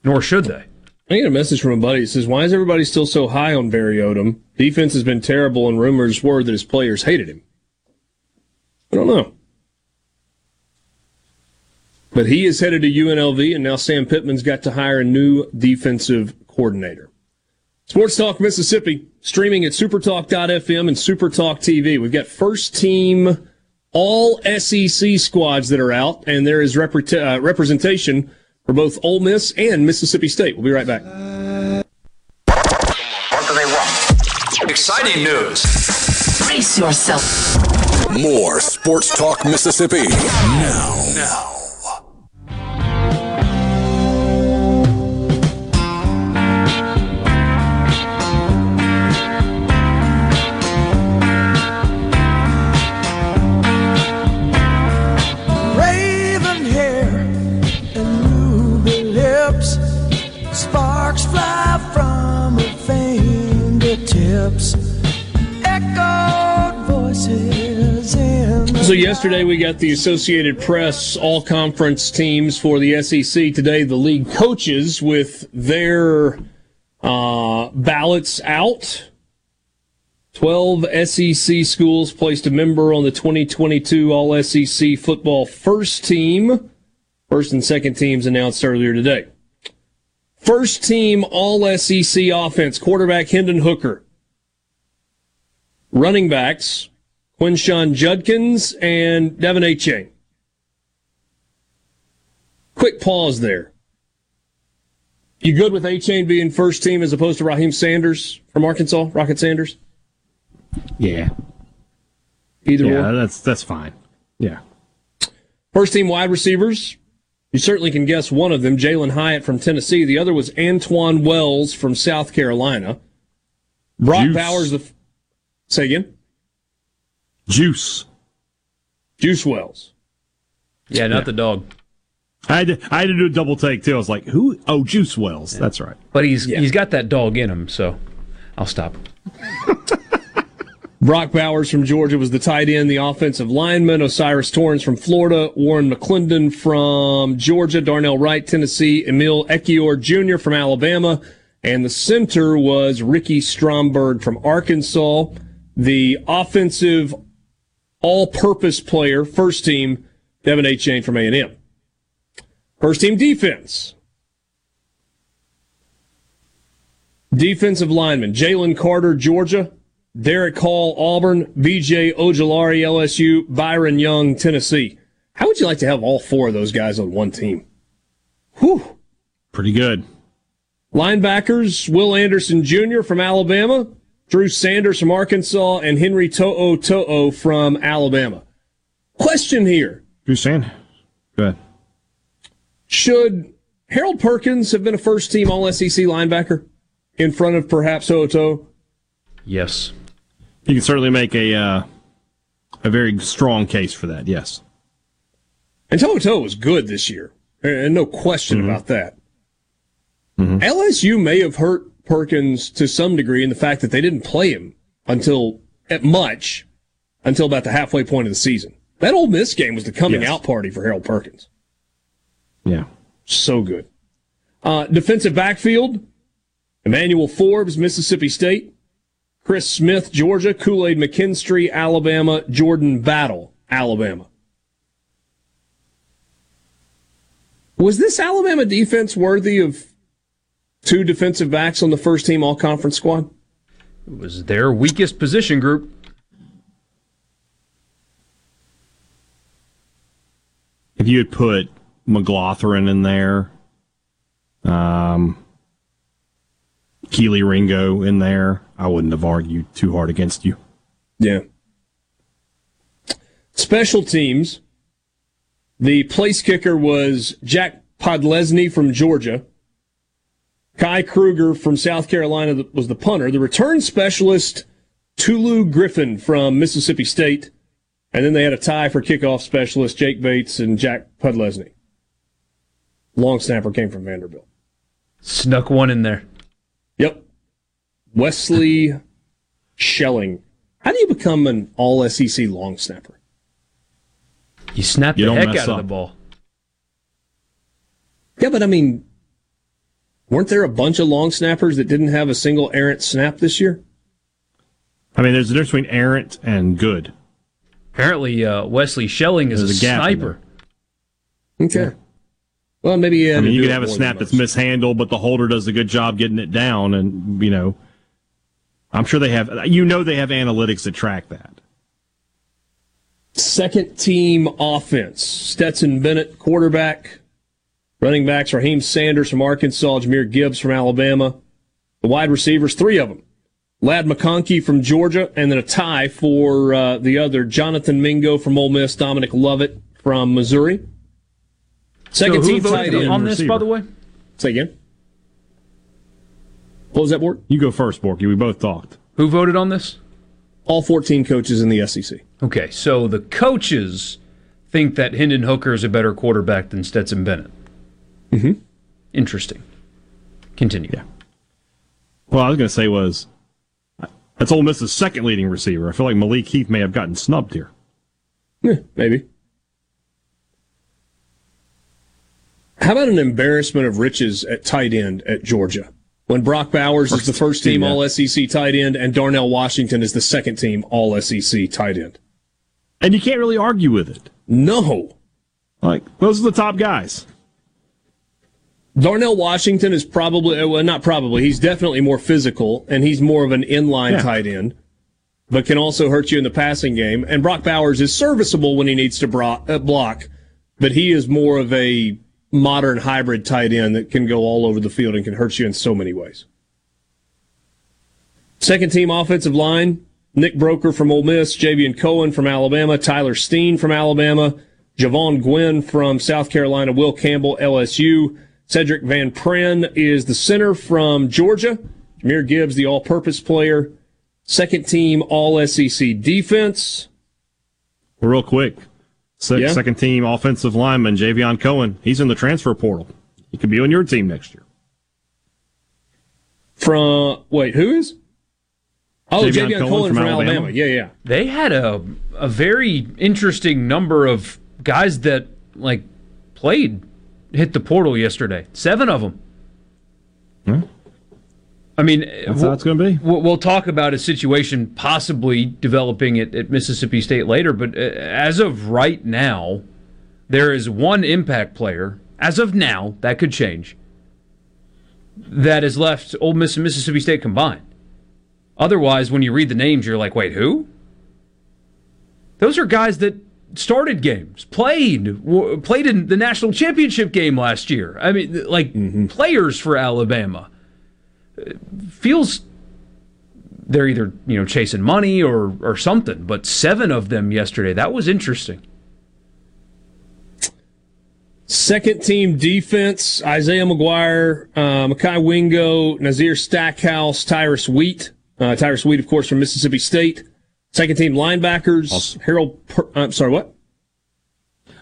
Nor should they. I get a message from a buddy that says, Why is everybody still so high on Barry Odom? Defense has been terrible, and rumors were that his players hated him. I don't know. But he is headed to UNLV, and now Sam Pittman's got to hire a new defensive coordinator. Sports Talk Mississippi, streaming at supertalk.fm and supertalk TV. We've got first team all SEC squads that are out, and there is repre- uh, representation for both Ole Miss and Mississippi State. We'll be right back. What do they want? Exciting news. Brace yourself. More Sports Talk Mississippi. Now. Now. Fingertips. Echoed voices So yesterday we got the Associated Press all conference teams for the SEC. Today the league coaches with their uh, ballots out. 12 SEC schools placed a member on the 2022 All SEC football first team. First and second teams announced earlier today. First team All SEC offense, quarterback Hendon Hooker. Running backs, Quinshon Judkins and Devon Achane. Quick pause there. You good with Achane being first team as opposed to Raheem Sanders from Arkansas, Rocket Sanders? Yeah. Either yeah, one. that's that's fine. Yeah. First team wide receivers. You certainly can guess one of them, Jalin Hyatt from Tennessee. The other was Antwane Wells from South Carolina. Brock Juice. Bowers, the. Say again? Juice. Juice Wells. Yeah, not Yeah. the dog. I had to, I had to do a double take too. I was like, who? Oh, Juice Wells. That's right. But he's he's got that dog in him, so I'll stop. Brock Bowers from Georgia was the tight end, the offensive lineman. O'Cyrus Torrence from Florida. Warren McClendon from Georgia. Darnell Wright, Tennessee. Emil Ekiyor Jr. from Alabama. And the center was Ricky Stromberg from Arkansas. The offensive all-purpose player, first team, Devon Achane from A&M. First team defense. Defensive lineman, Jalen Carter, Georgia. Derick Hall, Auburn, BJ Ojulari, LSU, Byron Young, Tennessee. How would you like to have all four of those guys on one team? Whew. Pretty good. Linebackers, Will Anderson Jr. from Alabama, Drew Sanders from Arkansas, and Henry To'o To'o from Alabama. Question here. Drew Sand. Go ahead. Should Harold Perkins have been a first team All SEC linebacker in front of perhaps To'o To'o? Yes. You can certainly make a uh, a very strong case for that. Yes. And Toto was good this year, and no question Mm-hmm. about that. LSU may have hurt Perkins to some degree in the fact that they didn't play him until at much until about the halfway point of the season. That Ole Miss game was the coming Yes. out party for Harold Perkins. Yeah. So good. Uh, defensive backfield: Emmanuel Forbes, Mississippi State. Chris Smith, Georgia. Kool Aid McKinstry, Alabama. Jordan Battle, Alabama. Was this Alabama defense worthy of two defensive backs on the first team all conference squad? It was their weakest position group. If you had put McLaughlin in there, um, Kelee Ringo in there, I wouldn't have argued too hard against you. Yeah. Special teams. The place kicker was Jack Podlesny from Georgia. Kai Kroeger from South Carolina was the punter. The return specialist, Tulu Griffin from Mississippi State. And then they had a tie for kickoff specialist, Jake Bates and Jack Podlesny. Long snapper came from Vanderbilt. Snuck one in there. Yep. Wesley Schelling. How do you become an all SEC long snapper? You snap You the don't heck mess out of the ball. Yeah, but I mean, weren't there a bunch of long snappers that didn't have a single errant snap this year? I mean, there's a difference between errant and good. Apparently, uh, Wesley Schelling is There's a, a gap in sniper. Okay. Well, maybe he I mean, you do could have a snap that's mishandled, but the holder does a good job getting it down, and you know, I'm sure they have. You know, they have analytics that track that. Second team offense. Stetson Bennett, quarterback. Running backs, Raheem Sanders from Arkansas, Jahmyr Gibbs from Alabama. The wide receivers, three of them. Ladd McConkey from Georgia, and then a tie for uh, the other, Jonathan Mingo from Ole Miss, Dominic Lovett from Missouri. Second so who team tight voted end. on this, by the way? Say again. What was that, Bork? You go first, Borky. We both talked. Who voted on this? All 14 coaches in the SEC. Okay, so the coaches think that Hendon Hooker is a better quarterback than Stetson Bennett. Mm-hmm. Interesting. Continue. Yeah. Well, I was going to say was that's Ole Miss's second leading receiver. I feel like Malik Heath may have gotten snubbed here. Yeah, maybe. How about an embarrassment of riches at tight end at Georgia? When Brock Bowers first is the first team All SEC tight end and Darnell Washington is the second team All SEC tight end. And you can't really argue with it. No. Like, those are the top guys. Darnell Washington is probably, well, not probably, he's definitely more physical and he's more of an inline yeah. tight end, but can also hurt you in the passing game. And Brock Bowers is serviceable when he needs to uh, block, but he is more of a modern hybrid tight end that can go all over the field and can hurt you in so many ways. Second team offensive line, Nick Broeker from Ole Miss, Javion Cohen from Alabama, Tyler Steen from Alabama, Jovaughn Gwyn from South Carolina, Will Campbell, LSU, Sedrick Van Pran is the center from Georgia. Jahmyr Gibbs, the all purpose player. Second team All SEC defense. Real quick. Se- yeah. Second team offensive lineman, Javion Cohen. He's in the transfer portal. He could be on your team next year. From, wait, who is? Oh, Javion, Javion Cohen, Cohen, from, from Alabama. Alabama. Yeah, yeah. They had a a very interesting number of guys that like played hit the portal yesterday. Seven of them. Hmm. I mean, that's how it's going to be. We'll talk about a situation possibly developing at, at Mississippi State later, but uh, as of right now, there is one impact player. As of now, that could change. That has left Ole Miss and Mississippi State combined. Otherwise, when you read the names, you're like, wait, who? Those are guys that started games, played, played in the national championship game last year. I mean, like mm-hmm. players for Alabama. feels they're either you know chasing money or or something. But seven of them yesterday. That was interesting. Second team defense: Isaiah McGuire, uh, Mekhi Wingo, Nazir Stackhouse, Tyrus Wheat. Uh, Tyrus Wheat, of course, from Mississippi State. Second team linebackers, also, Harold. Per, I'm sorry, what?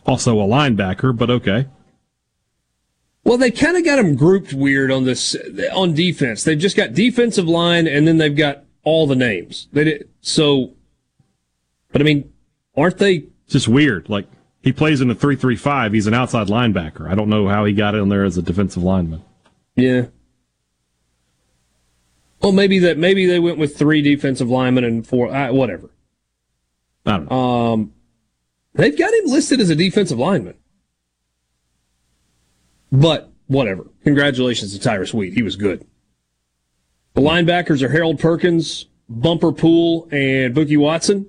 Also a linebacker, but okay. Well, they kind of got them grouped weird on this on defense. They've just got defensive line, and then they've got all the names. They did so, but I mean, aren't they just weird? Like he plays in a three-three-five. He's an outside linebacker. I don't know how he got in there as a defensive lineman. Yeah, well, maybe that maybe they went with three defensive linemen and four, uh, whatever. I don't know. Um, they've got him listed as a defensive lineman, but whatever. Congratulations to Tyrus Wheat. He was good. The linebackers are Harold Perkins, Bumper Pool, and Bookie Watson.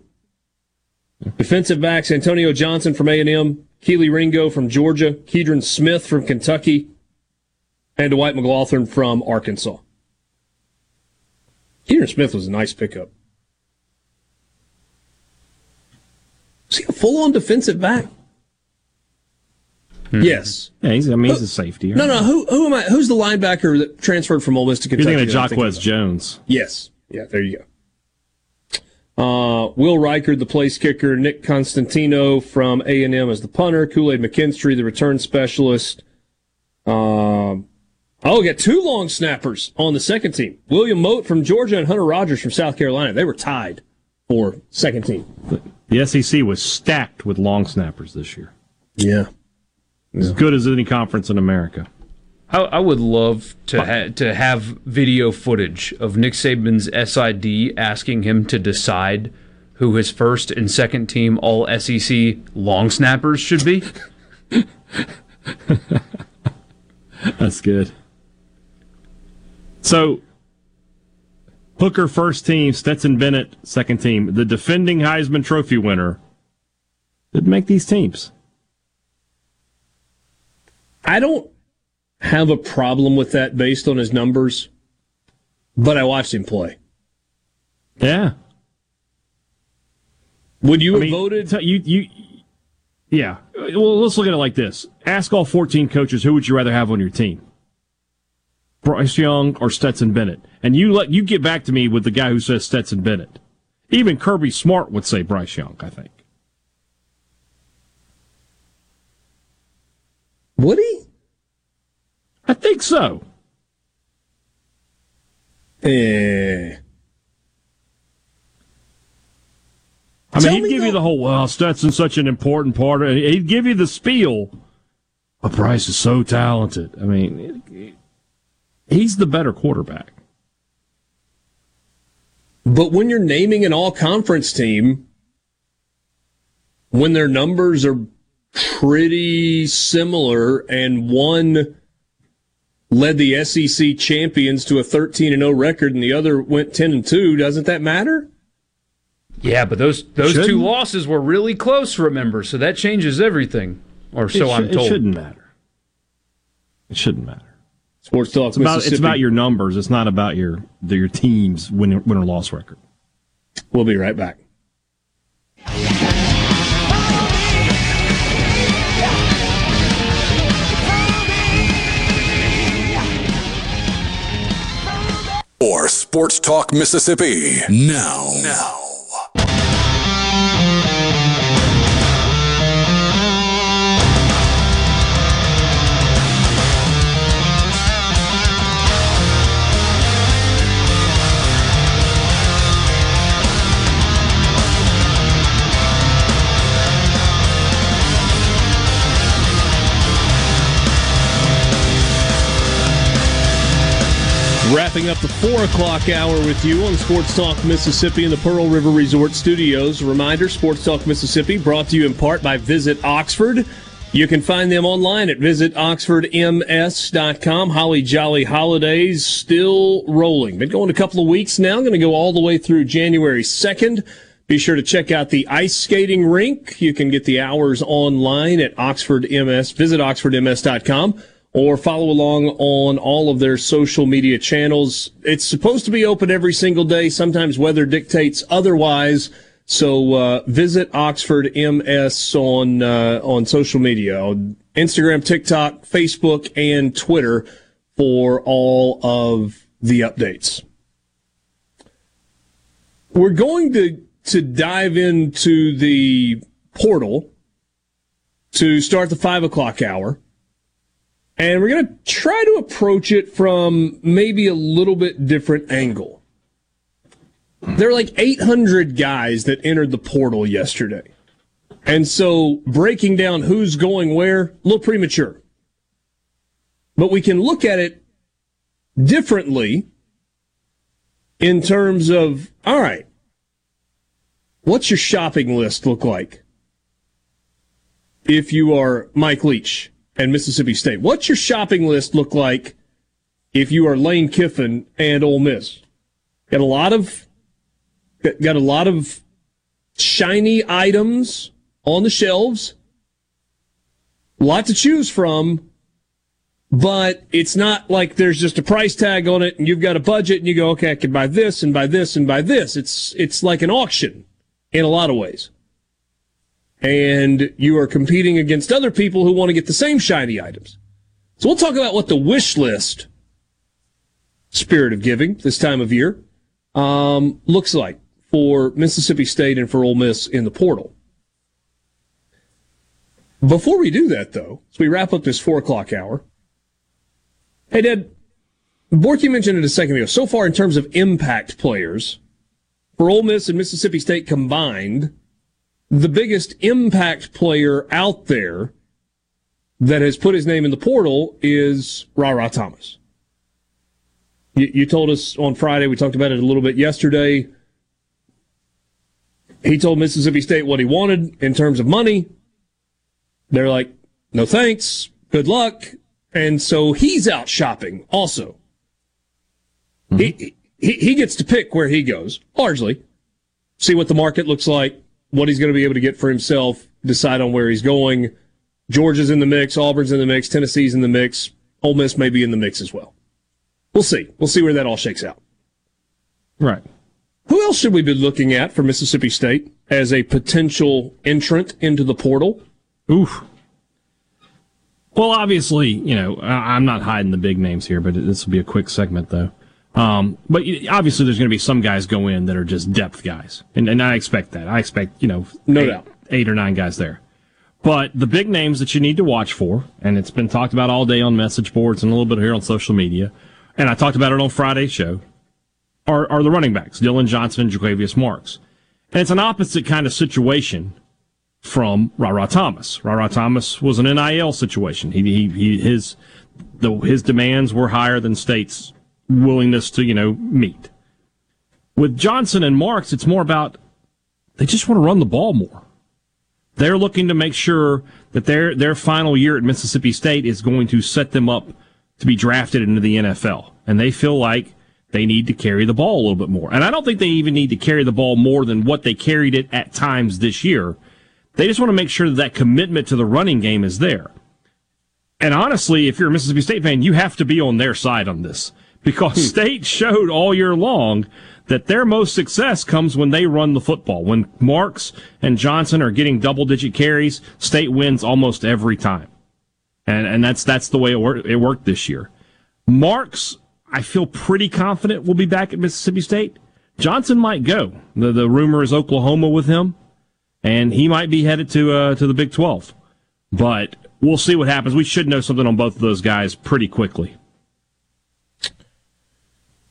Defensive backs Antonio Johnson from A&M, Kelee Ringo from Georgia, Keidron Smith from Kentucky, and Dwight McGlothern from Arkansas. Keidron Smith was a nice pickup. Is he a full on defensive back? Mm-hmm. Yes. Yeah, he's, I mean, he's a safety. Right? No, no. Who, who am I? Who's the linebacker that transferred from Ole Miss to Kentucky? You're thinking of Jacquez Jones. Yes. Yeah, there you go. Uh, Will Reichard, the place kicker. Nik Constantinou from A&M as the punter. Kool-Aid McKinstry, the return specialist. Um, Oh, we got two long snappers on the second team. William Mote from Georgia and Hunter Rogers from South Carolina. They were tied for second team. The SEC was stacked with long snappers this year. Yeah. As good as any conference in America. I, I would love to ha- to have video footage of Nick Saban's SID asking him to decide who his first and second team All SEC long snappers should be. That's good. So, Hooker first team, Stetson Bennett second team. The defending Heisman Trophy winner didn't make these teams. I don't have a problem with that based on his numbers, but I watched him play. Yeah. Would you I have mean, voted? You you yeah. Well, let's look at it like this. Ask all 14 coaches who would you rather have on your team? Bryce Young or Stetson Bennett. And you let you get back to me with the guy who says Stetson Bennett. Even Kirby Smart would say Bryce Young, I think. Would he? I think so. Eh. I mean, he'd give you the whole, well, Stetson's such an important part. He'd give you the spiel. But Bryce is so talented. I mean, he's the better quarterback. But when you're naming an all conference team, when their numbers are pretty similar and one led the SEC champions to a 13 and 0 record and the other went 10 and 2, doesn't that matter? Yeah, but those those shouldn't. two losses were really close, remember, so that changes everything. Or so sh- I'm told. It shouldn't matter. It shouldn't matter. Sports talk. It's about, it's about your numbers. It's not about your your team's win win or loss record. We'll be right back. Or Sports Talk Mississippi. Now. Now. Wrapping up the 4 o'clock hour with you on Sports Talk Mississippi in the Pearl River Resort Studios. Reminder Sports Talk Mississippi brought to you in part by Visit Oxford. You can find them online at visitoxfordms.com. Holly Jolly Holidays still rolling. Been going a couple of weeks now. Going to go all the way through January 2nd. Be sure to check out the ice skating rink. You can get the hours online at Oxford MS. Visit oxfordms.com or follow along on all of their social media channels. It's supposed to be open every single day. Sometimes weather dictates otherwise. So uh, visit Oxford MS on uh, on social media, on Instagram, TikTok, Facebook, and Twitter for all of the updates. We're going to to dive into the portal to start the five o'clock hour. And we're going to try to approach it from maybe a little bit different angle. There are like 800 guys that entered the portal yesterday. And so breaking down who's going where, a little premature. But we can look at it differently in terms of, all right, what's your shopping list look like? If you are Mike Leach and Mississippi State. What's your shopping list look like if you are Lane Kiffin and Ole Miss? Got a lot of got a lot of shiny items on the shelves. A lot to choose from, but it's not like there's just a price tag on it and you've got a budget and you go, okay, I can buy this and buy this and buy this. It's it's like an auction in a lot of ways and you are competing against other people who want to get the same shiny items. So we'll talk about what the wish list spirit of giving this time of year um, looks like for Mississippi State and for Ole Miss in the portal. Before we do that, though, as we wrap up this four o'clock hour, hey, Dad, Borky mentioned it a second ago. So far, in terms of impact players for Ole Miss and Mississippi State combined, the biggest impact player out there that has put his name in the portal is Rara Thomas. You, you told us on Friday, we talked about it a little bit yesterday. He told Mississippi State what he wanted in terms of money. They're like, no thanks, good luck. And so he's out shopping also. Mm-hmm. He, he, he gets to pick where he goes, largely. See what the market looks like, what he's going to be able to get for himself, decide on where he's going. Georgia's in the mix, Auburn's in the mix, Tennessee's in the mix, Ole Miss may be in the mix as well. We'll see. We'll see where that all shakes out. Right. Who else should we be looking at for Mississippi State as a potential entrant into the portal? Oof. Well, obviously, you know, I'm not hiding the big names here, but this will be a quick segment, though. Um, but obviously, there's going to be some guys go in that are just depth guys, and, and I expect that. I expect you know, no eight, doubt, eight or nine guys there. But the big names that you need to watch for, and it's been talked about all day on message boards and a little bit here on social media, and I talked about it on Friday's show, are, are the running backs, Dillon Johnson and Jo'quavious Marks. And it's an opposite kind of situation from Ra Thomas. Ra Thomas was an NIL situation. He, he, he his the, his demands were higher than state's willingness to you know meet. With Johnson and Marks, it's more about they just want to run the ball more. They're looking to make sure that their their final year at Mississippi State is going to set them up to be drafted into the NFL, and they feel like they need to carry the ball a little bit more. And I don't think they even need to carry the ball more than what they carried it at times this year. They just want to make sure that that commitment to the running game is there. And honestly, if you're a Mississippi State fan, you have to be on their side on this because hmm. State showed all year long that their most success comes when they run the football. When Marks and Johnson are getting double digit carries, State wins almost every time. And, and that's, that's the way it, wor- it worked this year. Marks, I feel pretty confident will be back at Mississippi State. Johnson might go. The, the rumor is Oklahoma with him, and he might be headed to, uh, to the Big 12. But we'll see what happens. We should know something on both of those guys pretty quickly.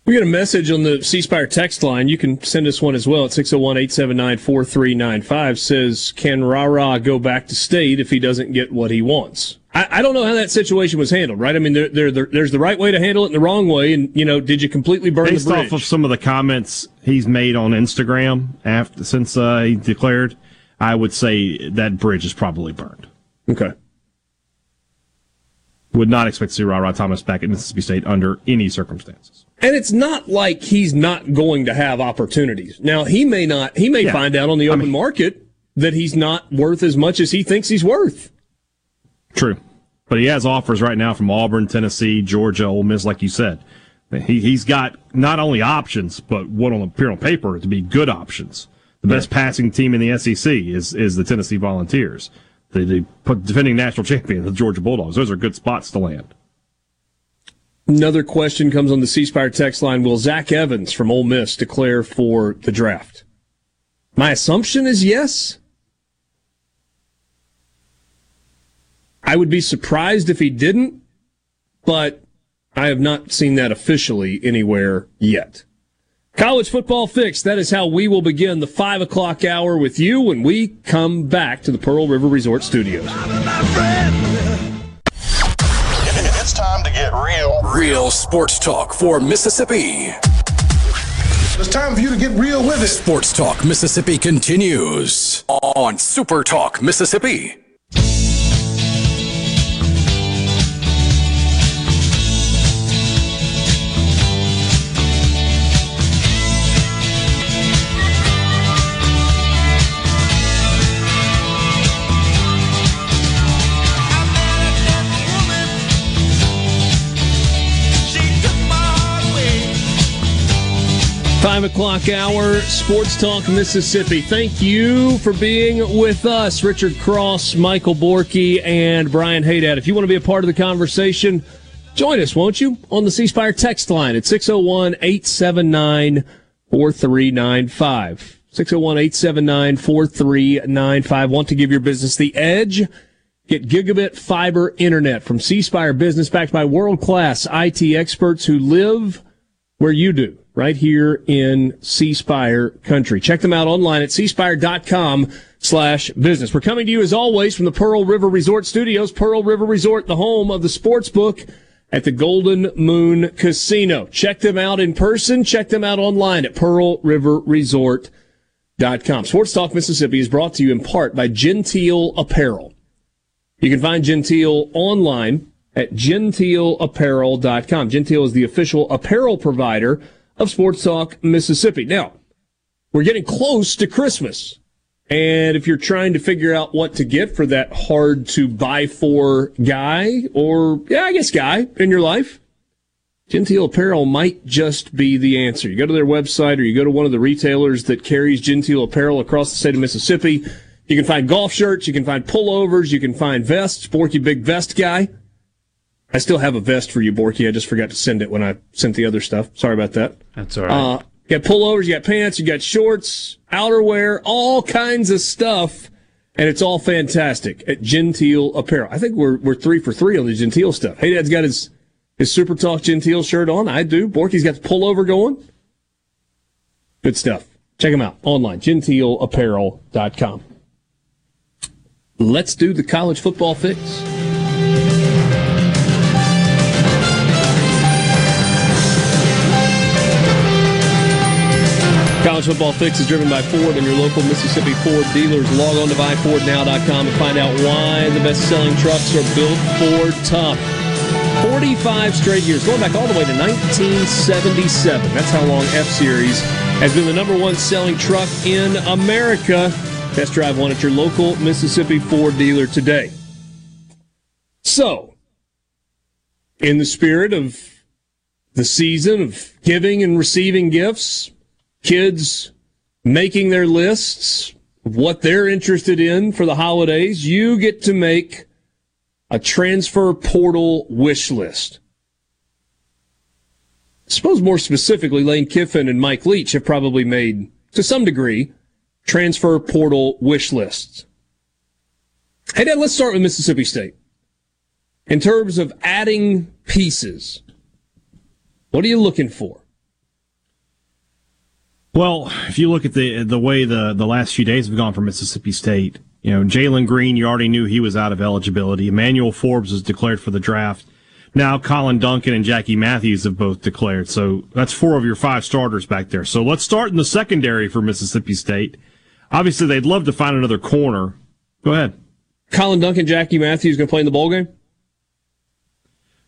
We got a message on the C Spire text line. You can send us one as well at 601 879 4395. Says, Can Rara go back to state if he doesn't get what he wants? I, I don't know how that situation was handled, right? I mean, there, there, there, there's the right way to handle it and the wrong way. And, you know, did you completely burn Based the bridge? off of some of the comments he's made on Instagram after since uh, he declared, I would say that bridge is probably burned. Okay. Would not expect to see Rara Thomas back at Mississippi State under any circumstances. And it's not like he's not going to have opportunities. Now he may not. He may yeah. find out on the open I mean, market that he's not worth as much as he thinks he's worth. True, but he has offers right now from Auburn, Tennessee, Georgia, Ole Miss, like you said. He he's got not only options, but what on appear on paper to be good options. The best yeah. passing team in the SEC is is the Tennessee Volunteers the, the defending national champion, the Georgia Bulldogs. Those are good spots to land. Another question comes on the C Spire text line. Will Zach Evans from Ole Miss declare for the draft? My assumption is yes. I would be surprised if he didn't, but I have not seen that officially anywhere yet. College football fix. That is how we will begin the five o'clock hour with you when we come back to the Pearl River Resort Studios. It's time to get real. Real sports talk for Mississippi. It's time for you to get real with it. Sports Talk Mississippi continues on Super Talk Mississippi. Five o'clock hour, Sports Talk Mississippi. Thank you for being with us. Richard Cross, Michael Borky, and Brian Haydad. If you want to be a part of the conversation, join us, won't you? On the C Spire text line at 601 879 4395. 601 879 4395. Want to give your business the edge? Get gigabit fiber internet from C Spire Business backed by world class IT experts who live where you do right here in C country. Check them out online at cspire.com slash business. We're coming to you as always from the Pearl River Resort Studios. Pearl River Resort, the home of the sports book at the Golden Moon Casino. Check them out in person. Check them out online at pearlriverresort.com. Sports Talk Mississippi is brought to you in part by Genteel Apparel. You can find Genteel online at genteelapparel.com. Genteel is the official apparel provider of Sports Talk Mississippi. Now, we're getting close to Christmas. And if you're trying to figure out what to get for that hard to buy for guy or, yeah, I guess guy in your life, Genteel Apparel might just be the answer. You go to their website or you go to one of the retailers that carries Genteel Apparel across the state of Mississippi. You can find golf shirts, you can find pullovers, you can find vests. Borky Big Vest Guy. I still have a vest for you, Borky. I just forgot to send it when I sent the other stuff. Sorry about that. That's all right. Uh, you got pullovers, you got pants, you got shorts, outerwear, all kinds of stuff. And it's all fantastic at Genteel Apparel. I think we're, we're three for three on the Genteel stuff. Hey, Dad's got his, his Super Talk Genteel shirt on. I do. Borky's got the pullover going. Good stuff. Check them out online, genteelapparel.com. Let's do the college football fix. College Football Fix is driven by Ford and your local Mississippi Ford dealers. Log on to buyfordnow.com and find out why the best selling trucks are built Ford tough. 45 straight years, going back all the way to 1977. That's how long F Series has been the number one selling truck in America. Test drive one at your local Mississippi Ford dealer today. So, in the spirit of the season of giving and receiving gifts, kids making their lists of what they're interested in for the holidays, you get to make a transfer portal wish list. I suppose more specifically, Lane Kiffin and Mike Leach have probably made, to some degree, transfer portal wish lists. Hey, Dad, let's start with Mississippi State. In terms of adding pieces, what are you looking for? Well, if you look at the the way the the last few days have gone for Mississippi State, you know Jalen Green, you already knew he was out of eligibility. Emmanuel Forbes was declared for the draft. Now Collin Duncan and Jackie Matthews have both declared. So that's four of your five starters back there. So let's start in the secondary for Mississippi State. Obviously, they'd love to find another corner. Go ahead. Collin Duncan, Jackie Matthews going to play in the bowl game?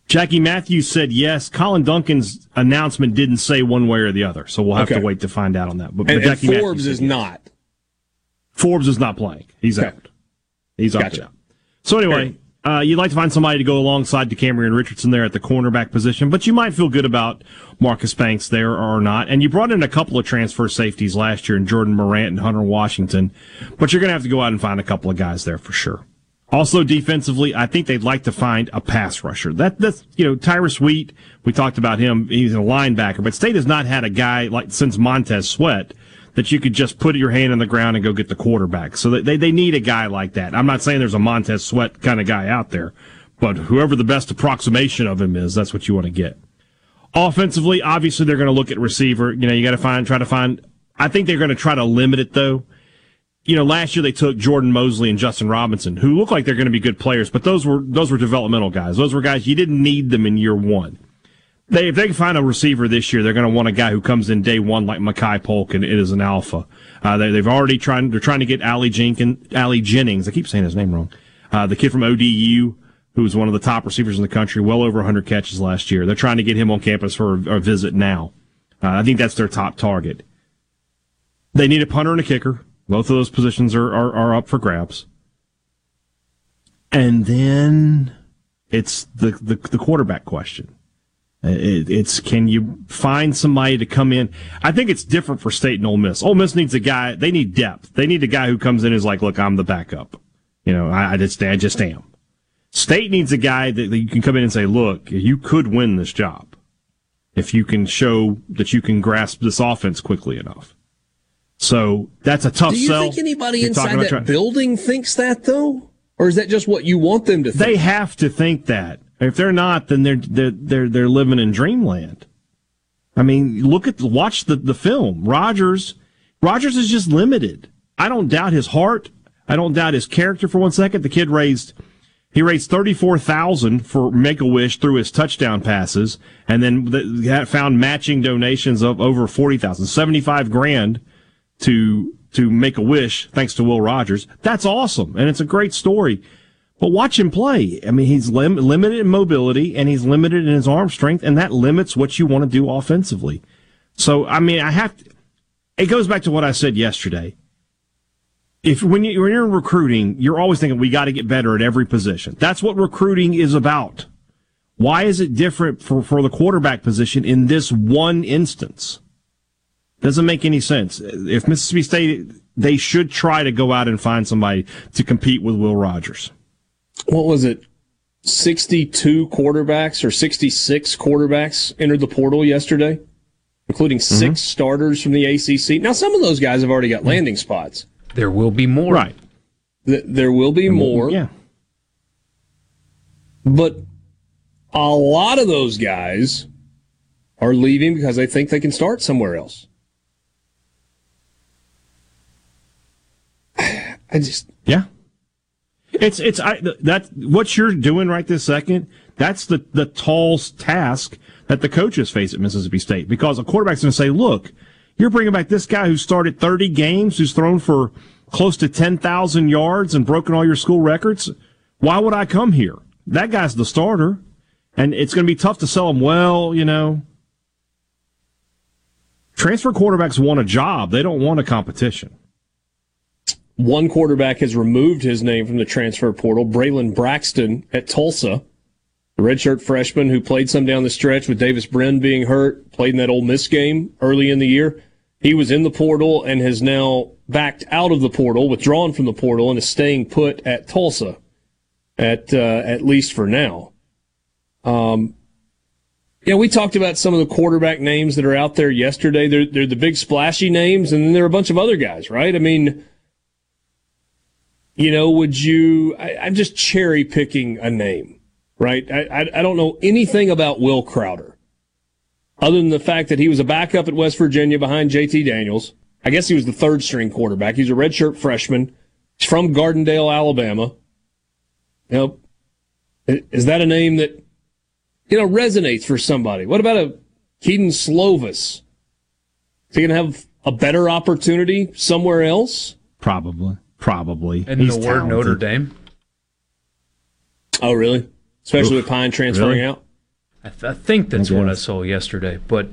Jackie Matthews said yes. Collin Duncan's announcement didn't say one way or the other, so we'll have Okay. to wait to find out on that. But, And, but and Jackie Forbes Matthews is yes. not. Forbes is not playing. He's Okay. out. He's Gotcha. out. So anyway, uh, you'd like to find somebody to go alongside DeCamerion Richardson there at the cornerback position, but you might feel good about Marcus Banks there or not. And you brought in a couple of transfer safeties last year in Jordan Morant and Hunter Washington, but you're going to have to go out and find a couple of guys there for sure. Also defensively, I think they'd like to find a pass rusher. That that's you know Tyrus Wheat. We talked about him. He's a linebacker, but State has not had a guy like since Montez Sweat that you could just put your hand on the ground and go get the quarterback. So they they need a guy like that. I'm not saying there's a Montez Sweat kind of guy out there, but whoever the best approximation of him is, that's what you want to get. Offensively, obviously they're going to look at receiver. You know, you got to find try to find. I think they're going to try to limit it though you know, last year they took Jordan Mosley and Justin Robinson, who look like they're going to be good players, but those were those were developmental guys. Those were guys you didn't need them in year one. They if they can find a receiver this year, they're going to want a guy who comes in day one like Makai Polk and it is an alpha. Uh, they, they've already tried. They're trying to get Ali Jenkins, Ali Jennings. I keep saying his name wrong. Uh, the kid from ODU, who was one of the top receivers in the country, well over 100 catches last year. They're trying to get him on campus for a, a visit now. Uh, I think that's their top target. They need a punter and a kicker. Both of those positions are, are, are up for grabs. And then it's the, the, the quarterback question. It, it's can you find somebody to come in? I think it's different for State and Ole Miss. Ole Miss needs a guy. They need depth. They need a guy who comes in and is like, look, I'm the backup. You know, I, I just I just am. State needs a guy that, that you can come in and say, look, you could win this job if you can show that you can grasp this offense quickly enough. So that's a tough sell. Do you sell. think anybody You're inside that trying- building thinks that though, or is that just what you want them to think? They have to think that. If they're not, then they're they're they're, they're living in dreamland. I mean, look at the, watch the the film. Rogers, Rogers is just limited. I don't doubt his heart. I don't doubt his character for one second. The kid raised he raised thirty four thousand for Make a Wish through his touchdown passes, and then the, found matching donations of over forty thousand, seventy five grand to to make a wish thanks to Will Rogers. That's awesome, and it's a great story. But watch him play. I mean, he's lim- limited in mobility and he's limited in his arm strength, and that limits what you want to do offensively. So, I mean, I have to. It goes back to what I said yesterday. If when, you, when you're in recruiting, you're always thinking we got to get better at every position. That's what recruiting is about. Why is it different for, for the quarterback position in this one instance? Doesn't make any sense. If Mississippi State, they should try to go out and find somebody to compete with Will Rogers. what was it? 62 quarterbacks or 66 quarterbacks entered the portal yesterday, including 6 Mm-hmm. starters from the ACC. Now, some of those guys have already got landing spots. There will be more. Right. Th- There will be more. Yeah. But a lot of those guys are leaving because they think they can start somewhere else. I just yeah. It's it's I, that what you're doing right this second. That's the the tall task that the coaches face at Mississippi State because a quarterback's going to say, "Look, you're bringing back this guy who started 30 games, who's thrown for close to 10,000 yards and broken all your school records. Why would I come here? That guy's the starter, and it's going to be tough to sell him. Well, you know." Transfer quarterbacks want a job. They don't want a competition. One quarterback has removed his name from the transfer portal, Braylon Braxton at Tulsa, the redshirt freshman who played some down the stretch with Davis Brin being hurt, played in that Ole Miss game early in the year. He was in the portal and has now backed out of the portal, withdrawn from the portal, and is staying put at Tulsa, at uh, at least for now. Um, yeah, we talked about some of the quarterback names that are out there yesterday. They're, they're the big splashy names, and then there are a bunch of other guys, right? I mean, you know, would you? I, am just cherry picking a name, right? I, I, I don't know anything about Will Crowder, other than the fact that he was a backup at West Virginia behind J.T. Daniels. I guess he was the third string quarterback. He's a redshirt freshman. He's from Gardendale, Alabama. You know, is that a name that you know resonates for somebody? What about a Kedon Slovis? Is he going to have a better opportunity somewhere else? Probably. Probably. And He's the word talented. Notre Dame. Oh, really? Especially Oof, with Pyne transferring really? out. I, th- I, think that's I what I saw yesterday, but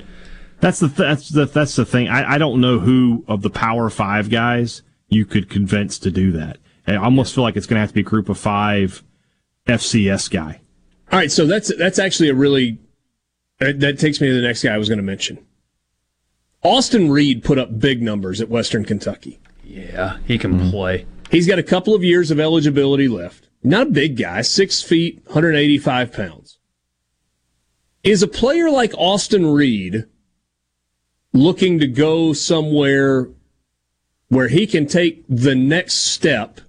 that's the th- that's the that's the thing. I, I don't know who of the Power Five guys you could convince to do that. I almost feel like it's going to have to be a group of five FCS guy. All right, so that's that's actually a really uh, that takes me to the next guy I was going to mention. Austin Reed put up big numbers at Western Kentucky. Yeah, he can mm-hmm. play. He's got a couple of years of eligibility left. Not a big guy, six feet, 185 pounds. Is a player like Austin Reed looking to go somewhere where he can take the next step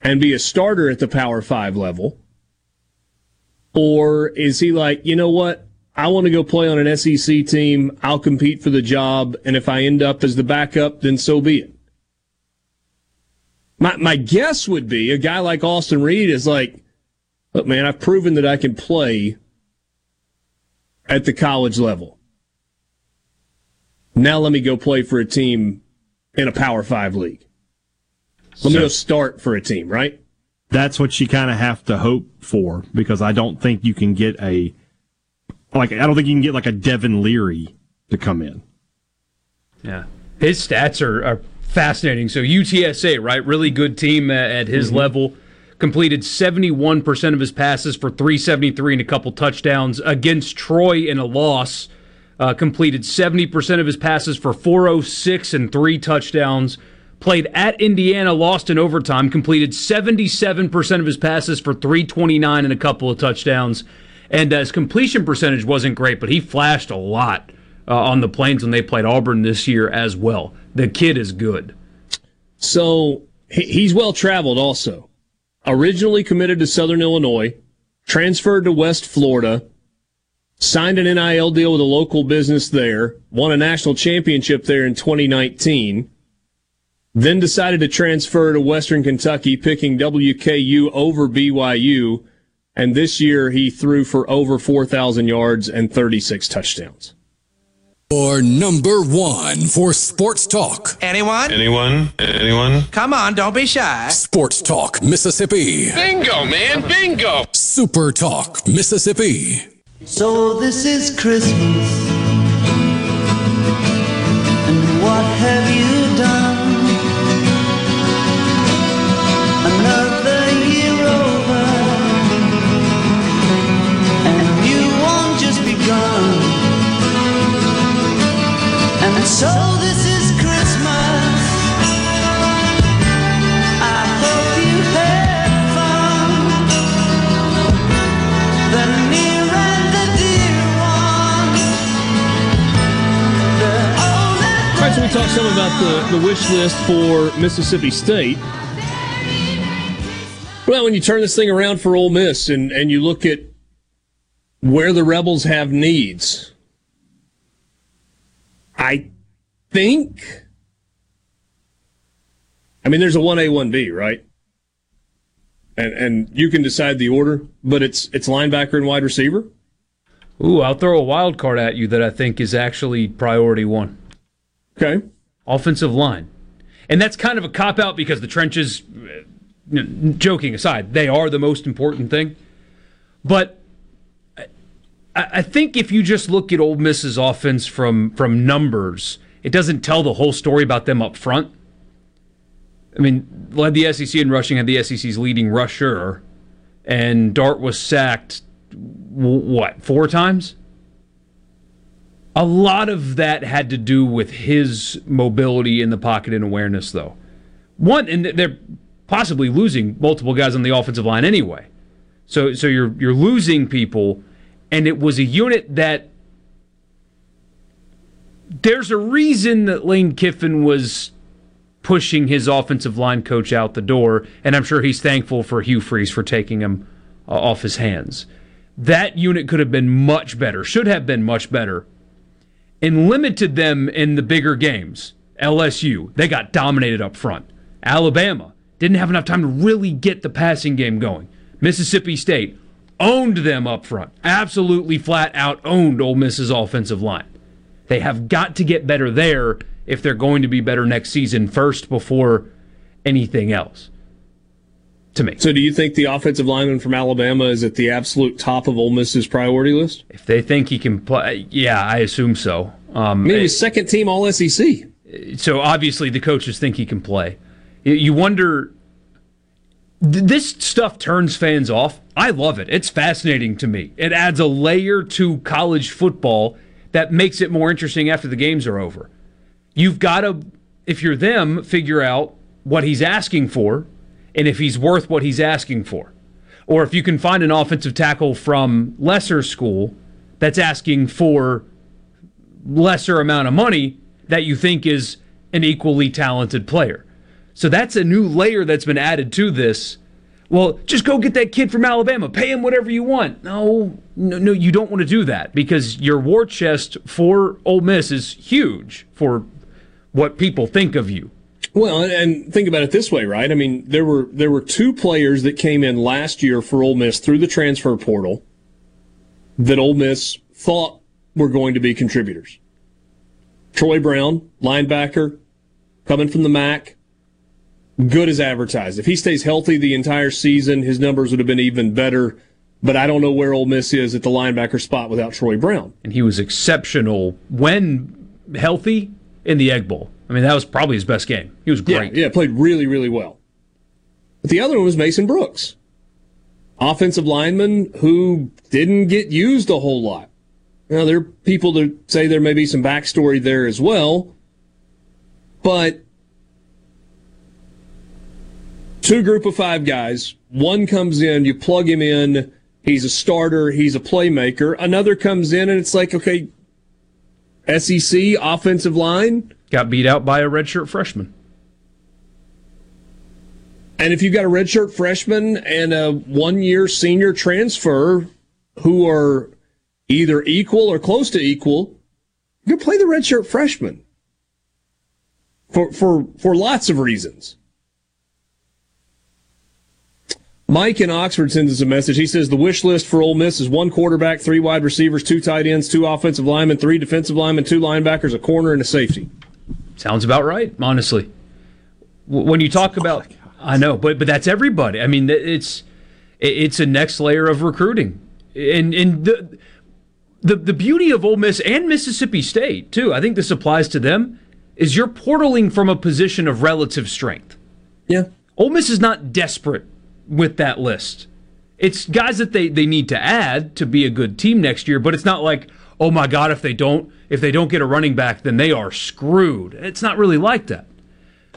and be a starter at the Power Five level? Or is he like, you know what? I want to go play on an SEC team. I'll compete for the job. And if I end up as the backup, then so be it. My my guess would be a guy like Austin Reed is like, look, man, I've proven that I can play at the college level. Now let me go play for a team in a Power Five league. Let so, me go start for a team, right? That's what you kind of have to hope for because I don't think you can get a like I don't think you can get like a Devin Leary to come in. Yeah, his stats are, are fascinating. So UTSA, right? Really good team at his mm-hmm. level. Completed 71% of his passes for 373 and a couple touchdowns against Troy in a loss. Uh, completed 70% of his passes for 406 and three touchdowns. Played at Indiana, lost in overtime. Completed 77% of his passes for 329 and a couple of touchdowns. And uh, his completion percentage wasn't great, but he flashed a lot uh, on the Plains when they played Auburn this year as well. The kid is good. So he's well traveled also. Originally committed to Southern Illinois, transferred to West Florida, signed an NIL deal with a local business there, won a national championship there in 2019, then decided to transfer to Western Kentucky, picking WKU over BYU. And this year he threw for over 4,000 yards and 36 touchdowns. Or number one for Sports Talk. Anyone? Anyone? Anyone? Come on, don't be shy. Sports Talk, Mississippi. Bingo, man, bingo. Super Talk, Mississippi. So this is Christmas. And what have talked some about the, the wish list for Mississippi State. Well, when you turn this thing around for Ole Miss and, and you look at where the Rebels have needs, I think I mean, there's a one A, one B, right? And and you can decide the order, but it's it's linebacker and wide receiver. Ooh, I'll throw a wild card at you that I think is actually priority one. Okay. Offensive line. And that's kind of a cop out because the trenches, uh, joking aside, they are the most important thing. But I think if you just look at Ole Miss's offense from from numbers, it doesn't tell the whole story about them up front. I mean, led the SEC in rushing, had the SEC's leading rusher, and Dart was sacked what four times. A lot of that had to do with his mobility in the pocket and awareness, though. One, and they're possibly losing multiple guys on the offensive line anyway. So, so you're you're losing people, and it was a unit that. There's a reason that Lane Kiffin was pushing his offensive line coach out the door, and I'm sure he's thankful for Hugh Freeze for taking him uh, off his hands. That unit could have been much better, should have been much better, and limited them in the bigger games. LSU, they got dominated up front. Alabama didn't have enough time to really get the passing game going. Mississippi State owned them up front. Absolutely flat out owned Ole Miss's offensive line. They have got to get better there if they're going to be better next season first before anything else. To me. So, do you think the offensive lineman from Alabama is at the absolute top of Ole Miss's priority list? If they think he can play, yeah, I assume so. Um, Maybe second team All SEC. So obviously the coaches think he can play. You wonder. This stuff turns fans off. I love it. It's fascinating to me. It adds a layer to college football that makes it more interesting after the games are over. You've got to, if you're them, figure out what he's asking for and if he's worth what he's asking for. Or if you can find an offensive tackle from lesser school that's asking for lesser amount of money that you think is an equally talented player. So that's a new layer that's been added to this. Well, just go get that kid from Alabama. Pay him whatever you want. No, no, no, you don't want to do that because your war chest for Ole Miss is huge for what people think of you. Well, and think about it this way, right? I mean, there were there were two players that came in last year for Ole Miss through the transfer portal that Ole Miss thought were going to be contributors. Troy Brown, linebacker, coming from the MAC, good as advertised. If he stays healthy the entire season, his numbers would have been even better. But I don't know where Ole Miss is at the linebacker spot without Troy Brown. And he was exceptional when healthy in the Egg Bowl. I mean, that was probably his best game. He was great. Yeah, yeah played really, really well. But the other one was Mason Brooks, offensive lineman who didn't get used a whole lot. Now, there are people that say there may be some backstory there as well, but two group of five guys. One comes in, you plug him in, he's a starter, he's a playmaker. Another comes in, and it's like, okay, SEC offensive line. Got beat out by a redshirt freshman. And if you've got a redshirt freshman and a one year senior transfer who are either equal or close to equal, you can play the redshirt freshman for, for, for lots of reasons. Mike in Oxford sends us a message. He says the wish list for Ole Miss is one quarterback, three wide receivers, two tight ends, two offensive linemen, three defensive linemen, two linebackers, a corner, and a safety. Sounds about right, honestly. When you talk about, oh I know, but but that's everybody. I mean, it's it's a next layer of recruiting, and and the the the beauty of Ole Miss and Mississippi State too. I think this applies to them. Is you're portaling from a position of relative strength. Yeah, Ole Miss is not desperate with that list. It's guys that they, they need to add to be a good team next year, but it's not like, oh my God, if they don't if they don't get a running back, then they are screwed. It's not really like that.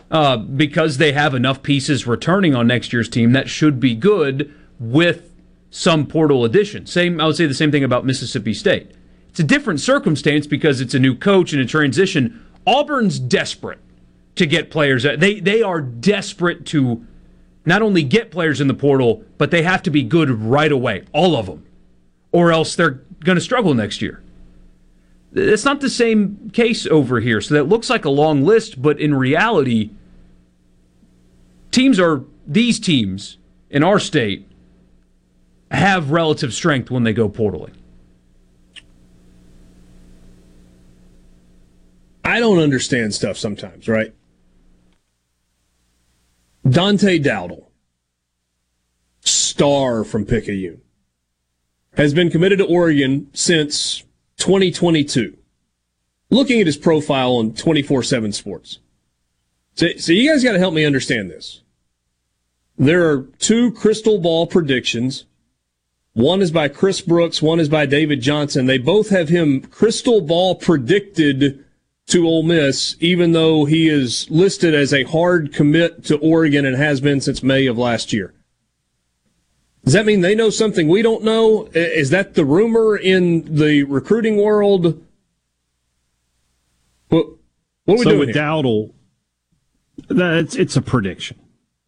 Uh, because they have enough pieces returning on next year's team that should be good with some portal addition. Same, I would say the same thing about Mississippi State. It's a different circumstance because it's a new coach and a transition. Auburn's desperate to get players. They they are desperate to not only get players in the portal, but they have to be good right away, all of them, or else they're going to struggle next year. It's not the same case over here. So that looks like a long list, but in reality, teams are these teams in our state have relative strength when they go portaling. I don't understand stuff sometimes, right? Dante Dowdell, star from Picayune, has been committed to Oregon since 2022. Looking at his profile on 24 7 Sports. So, so you guys got to help me understand this. There are two crystal ball predictions. One is by Chris Brooks, one is by David Johnson. They both have him crystal ball predicted to Ole Miss, even though he is listed as a hard commit to Oregon and has been since May of last year. Does that mean they know something we don't know? Is that the rumor in the recruiting world? What, what are we so doing with here? Dowdell, it's it's a prediction.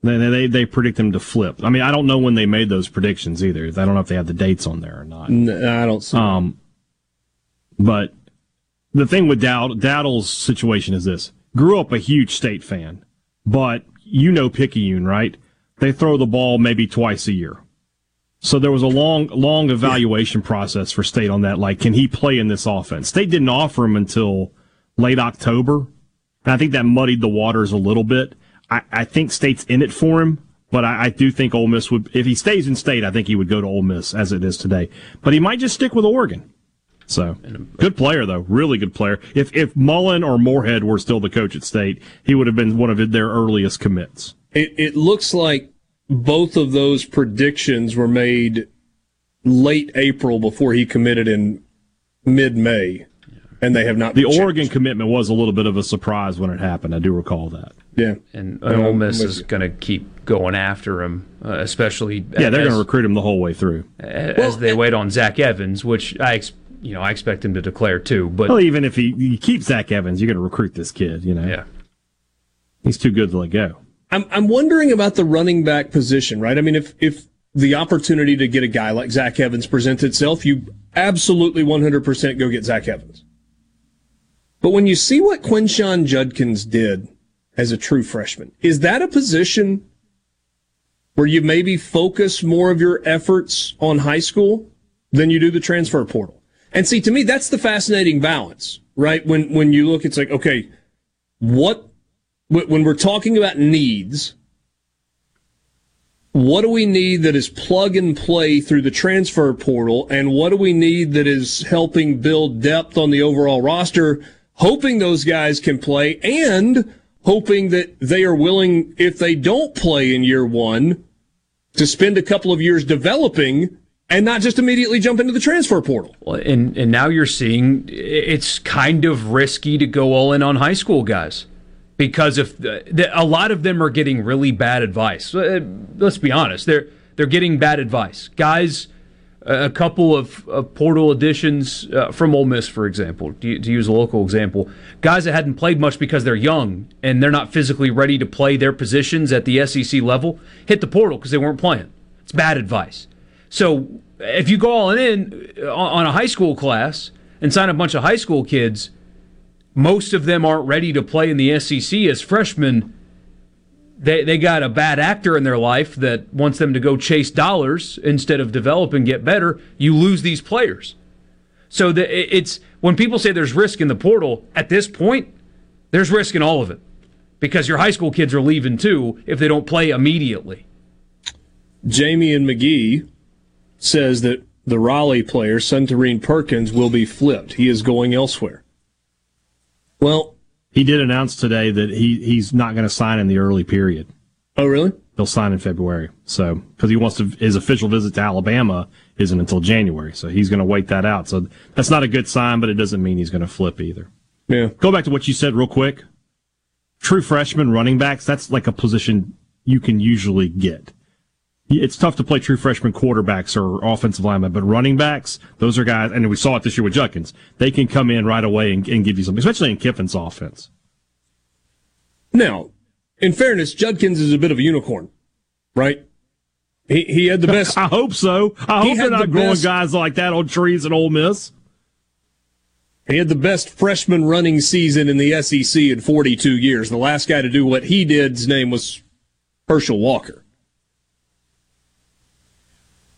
They, they they predict him to flip. I mean, I don't know when they made those predictions either. I don't know if they have the dates on there or not. No, I don't. See um, but the thing with Dowd, Dowdell's situation is this: grew up a huge state fan, but you know Picayune, right? They throw the ball maybe twice a year. So there was a long, long evaluation yeah. process for State on that. Like, can he play in this offense? State didn't offer him until late October. And I think that muddied the waters a little bit. I, I think State's in it for him, but I, I, do think Ole Miss would, if he stays in State, I think he would go to Ole Miss as it is today. But he might just stick with Oregon. So good player though, really good player. If if Mullen or Moorhead were still the coach at State, he would have been one of their earliest commits. It, it looks like both of those predictions were made late April before he committed in mid May and they have not. The Oregon commitment was a little bit of a surprise when it happened. I do recall that. Yeah, and, and Ole Miss is going to keep going after him, uh, especially. Yeah, they're going to recruit him the whole way through as well, they wait on Zach Evans, which I, you know, I expect him to declare too. But well, even if he, he keeps Zach Evans, you're going to recruit this kid. You know, yeah, he's too good to let go. I'm I'm wondering about the running back position, right? I mean, if if the opportunity to get a guy like Zach Evans presents itself, you absolutely 100% go get Zach Evans. But when you see what Quinshon Judkins did as a true freshman, is that a position where you maybe focus more of your efforts on high school than you do the transfer portal? And see, to me, that's the fascinating balance, right? When, when you look, it's like, okay, what, when we're talking about needs, what do we need that is plug and play through the transfer portal? And what do we need that is helping build depth on the overall roster hoping those guys can play and hoping that they are willing, if they don't play in year one, to spend a couple of years developing and not just immediately jump into the transfer portal. Well, and and now you're seeing it's kind of risky to go all in on high school guys because if the, the, a lot of them are getting really bad advice. Uh, let's be honest, they're they're getting bad advice. Guys a couple of, of portal additions uh, from Ole Miss, for example, to, to, use a local example, guys that hadn't played much because they're young and they're not physically ready to play their positions at the SEC level, hit the portal because they weren't playing. It's bad advice. So if you go all in uh, on a high school class and sign a bunch of high school kids, most of them aren't ready to play in the SEC as freshmen they they got a bad actor in their life that wants them to go chase dollars instead of develop and get better, you lose these players. So the, it's when people say there's risk in the portal at this point, there's risk in all of it because your high school kids are leaving too if they don't play immediately. Jamie and McGee says that the Raleigh player, Suntarine Perkins, will be flipped. He is going elsewhere. Well, he did announce today that he he's not going to sign in the early period. Oh, really? He'll sign in February. So because he wants to, his official visit to Alabama isn't until January, so he's going to wait that out. So that's not a good sign, but it doesn't mean he's going to flip either. Yeah. Go back to what you said real quick. True freshman running backs. That's like a position you can usually get it's tough to play true freshman quarterbacks or offensive linemen, but running backs, those are guys, and we saw it this year with Judkins. They can come in right away and, and give you something, especially in Kiffin's offense. Now, in fairness, Judkins is a bit of a unicorn, right? He he had the best. I hope so. I hope they're not the growing best, guys like that on trees at Ole Miss. He had the best freshman running season in the SEC in 42 years. The last guy to do what he did, his name was Herschel Walker.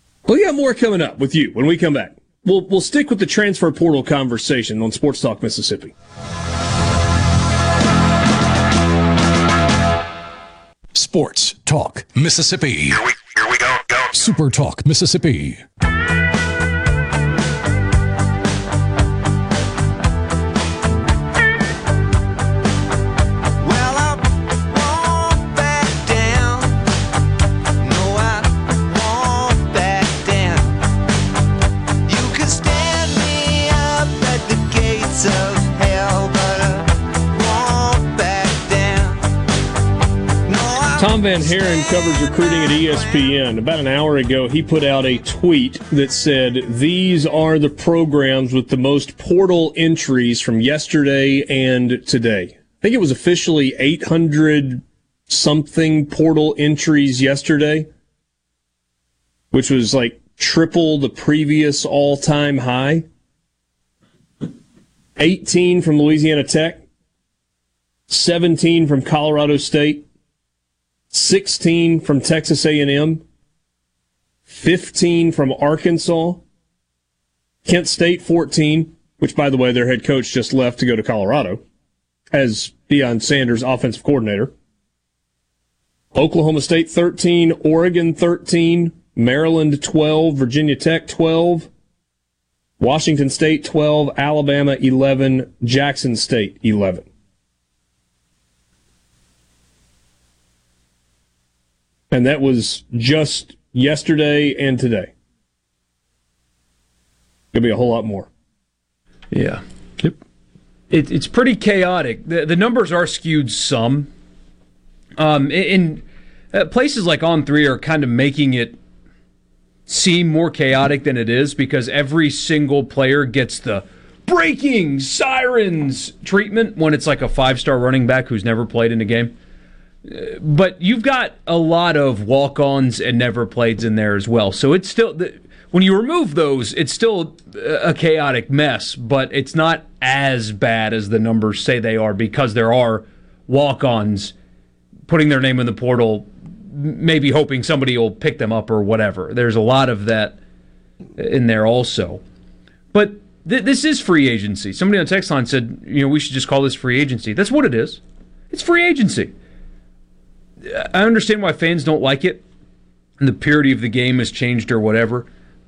Well, we got more coming up with you when we come back. We'll, we'll stick with the transfer portal conversation on Sports Talk Mississippi. Sports Talk Mississippi. Here we, here we go, go. Super Talk Mississippi. Tom VanHaaren covers recruiting at ESPN. About an hour ago, he put out a tweet that said, These are the programs with the most portal entries from yesterday and today. I think it was officially 800 something portal entries yesterday, which was like triple the previous all time high. 18 from Louisiana Tech, 17 from Colorado State, 16 from Texas A&M, 15 from Arkansas, Kent State 14, which by the way their head coach just left to go to Colorado as Deion Sanders offensive coordinator. Oklahoma State 13, Oregon 13, Maryland 12, Virginia Tech 12, Washington State 12, Alabama 11, Jackson State 11. And that was just yesterday and today. There'll be a whole lot more. Yeah. Yep. It, it's pretty chaotic. The, the numbers are skewed some. Um, in, in uh, places like On Three are kind of making it seem more chaotic than it is because every single player gets the breaking sirens treatment when it's like a five star running back who's never played in a game but you've got a lot of walk-ons and never playeds in there as well. So it's still when you remove those, it's still a chaotic mess, but it's not as bad as the numbers say they are because there are walk-ons putting their name in the portal, maybe hoping somebody will pick them up or whatever. There's a lot of that in there also. But th- this is free agency. Somebody on text line said, you know, we should just call this free agency. That's what it is. It's free agency. I understand why fans don't like it, and the purity of the game has changed or whatever.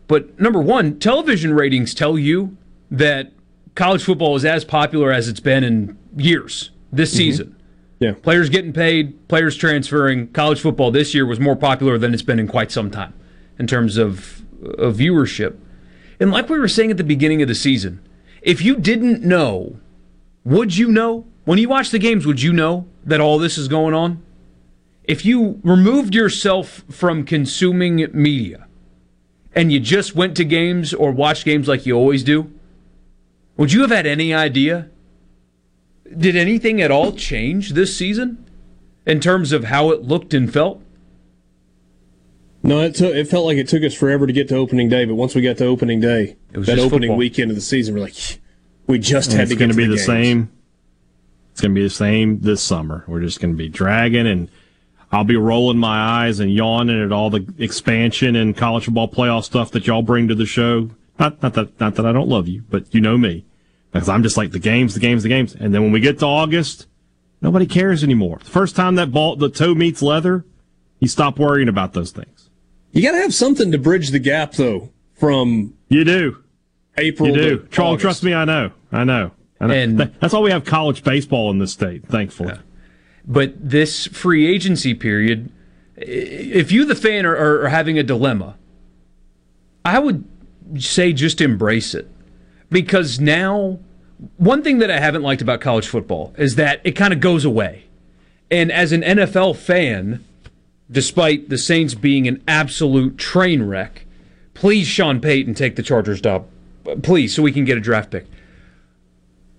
But number one, television ratings tell you that college football is as popular as it's been in years this mm-hmm. season. Yeah. Players getting paid, players transferring. College football this year was more popular than it's been in quite some time in terms of, of viewership. And like we were saying at the beginning of the season, if you didn't know, would you know? When you watch the games, would you know that all this is going on? If you removed yourself from consuming media and you just went to games or watched games like you always do, would you have had any idea? Did anything at all change this season in terms of how it looked and felt? No, it, took, it felt like it took us forever to get to opening day, but once we got to opening day, that opening football. weekend of the season, we're like, we just and had to get to be the, the same. It's going to be the same this summer. We're just going to be dragging and I'll be rolling my eyes and yawning at all the expansion and college football playoff stuff that y'all bring to the show. Not, not that, not that I don't love you, but you know me. Because I'm just like the games, the games, the games. And then when we get to August, nobody cares anymore. The first time that ball, the toe meets leather, you stop worrying about those things. You got to have something to bridge the gap, though, from you do April. You do. Troll, trust me, I know, I know. I know. And that's why we have college baseball in this state, thankfully. Yeah. But this free agency period, if you, the fan, are, are having a dilemma, I would say just embrace it. Because now, one thing that I haven't liked about college football is that it kind of goes away. And as an NFL fan, despite the Saints being an absolute train wreck, please, Sean Payton, take the Chargers job. Please, so we can get a draft pick.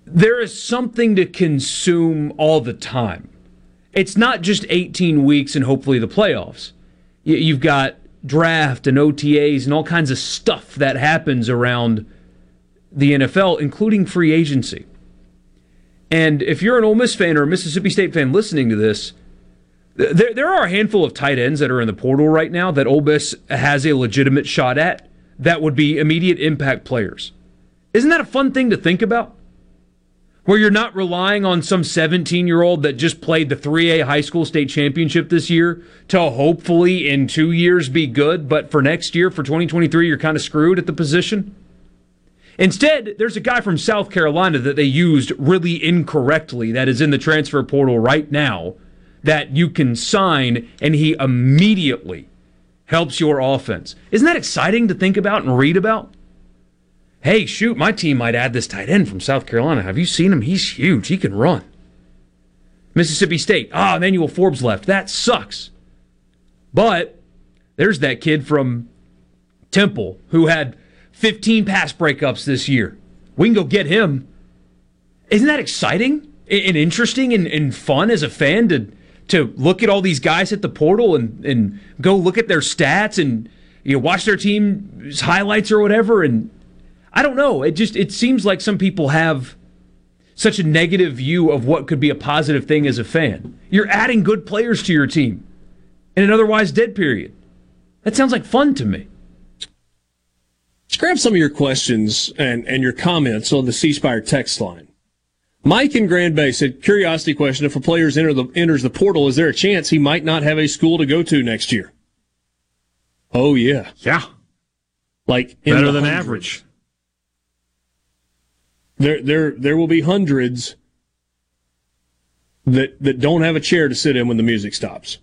There is something to consume all the time it's not just 18 weeks and hopefully the playoffs. You've got draft and OTAs and all kinds of stuff that happens around the NFL, including free agency. And if you're an Ole Miss fan or a Mississippi State fan listening to this, There, there are a handful of tight ends that are in the portal right now that Ole Miss has a legitimate shot at that would be immediate impact players. Isn't that a fun thing to think about? Where you're not relying on some 17 year old that just played the 3A high school state championship this year to hopefully in two years be good, but for next year, for 2023, you're kind of screwed at the position. Instead, there's a guy from South Carolina that they used really incorrectly that is in the transfer portal right now that you can sign and he immediately helps your offense. Isn't that exciting to think about and read about? Hey, shoot, my team might add this tight end from South Carolina. Have you seen him? He's huge. He can run. Mississippi State. Ah, Emmanuel Forbes left. That sucks. But there's that kid from Temple who had 15 pass breakups this year. We can go get him. Isn't that exciting and interesting and, and fun as a fan to to look at all these guys at the portal and, and go look at their stats and you know watch their team's highlights or whatever and I don't know. It just it seems like some people have such a negative view of what could be a positive thing as a fan. You're adding good players to your team in an otherwise dead period. That sounds like fun to me. Let's grab some of your questions and, and your comments on the C Spire text line. Mike in Grand Bay said, curiosity question, if a player enter the, enters the portal, is there a chance he might not have a school to go to next year? Oh, yeah. Yeah. Like better than hundreds. average. There, there, there will be hundreds that, that don't have a chair to sit in when the music stops.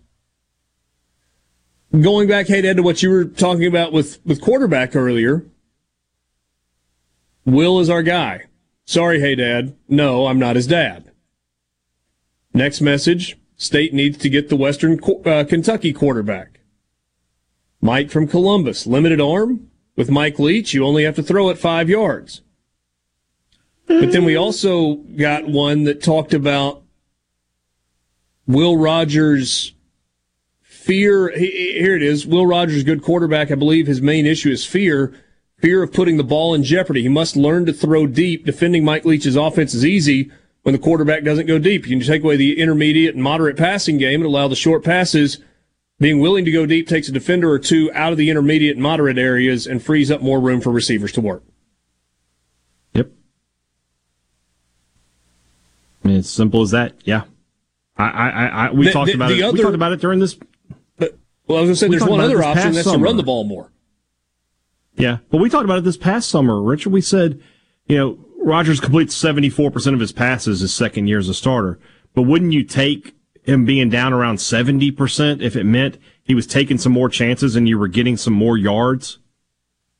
Going back, hey, Ed, to what you were talking about with, with quarterback earlier, Will is our guy. Sorry, hey dad. No, I'm not his dad. Next message. State needs to get the Western uh, Kentucky quarterback. Mike from Columbus. Limited arm. With Mike Leach, you only have to throw it five yards. But then we also got one that talked about Will Rogers' fear. Here it is. Will Rogers, good quarterback. I believe his main issue is fear fear of putting the ball in jeopardy. He must learn to throw deep. Defending Mike Leach's offense is easy when the quarterback doesn't go deep. You can take away the intermediate and moderate passing game and allow the short passes. Being willing to go deep takes a defender or two out of the intermediate and moderate areas and frees up more room for receivers to work. I mean, it's simple as that. Yeah. I, I, I we the, talked the, about the it. Other, we talked about it during this. But, well, I was going to say, there's one other option that's summer. to run the ball more. Yeah, but we talked about it this past summer, Richard. We said, you know, Rogers completes 74% of his passes his second year as a starter. But wouldn't you take him being down around 70% if it meant he was taking some more chances and you were getting some more yards?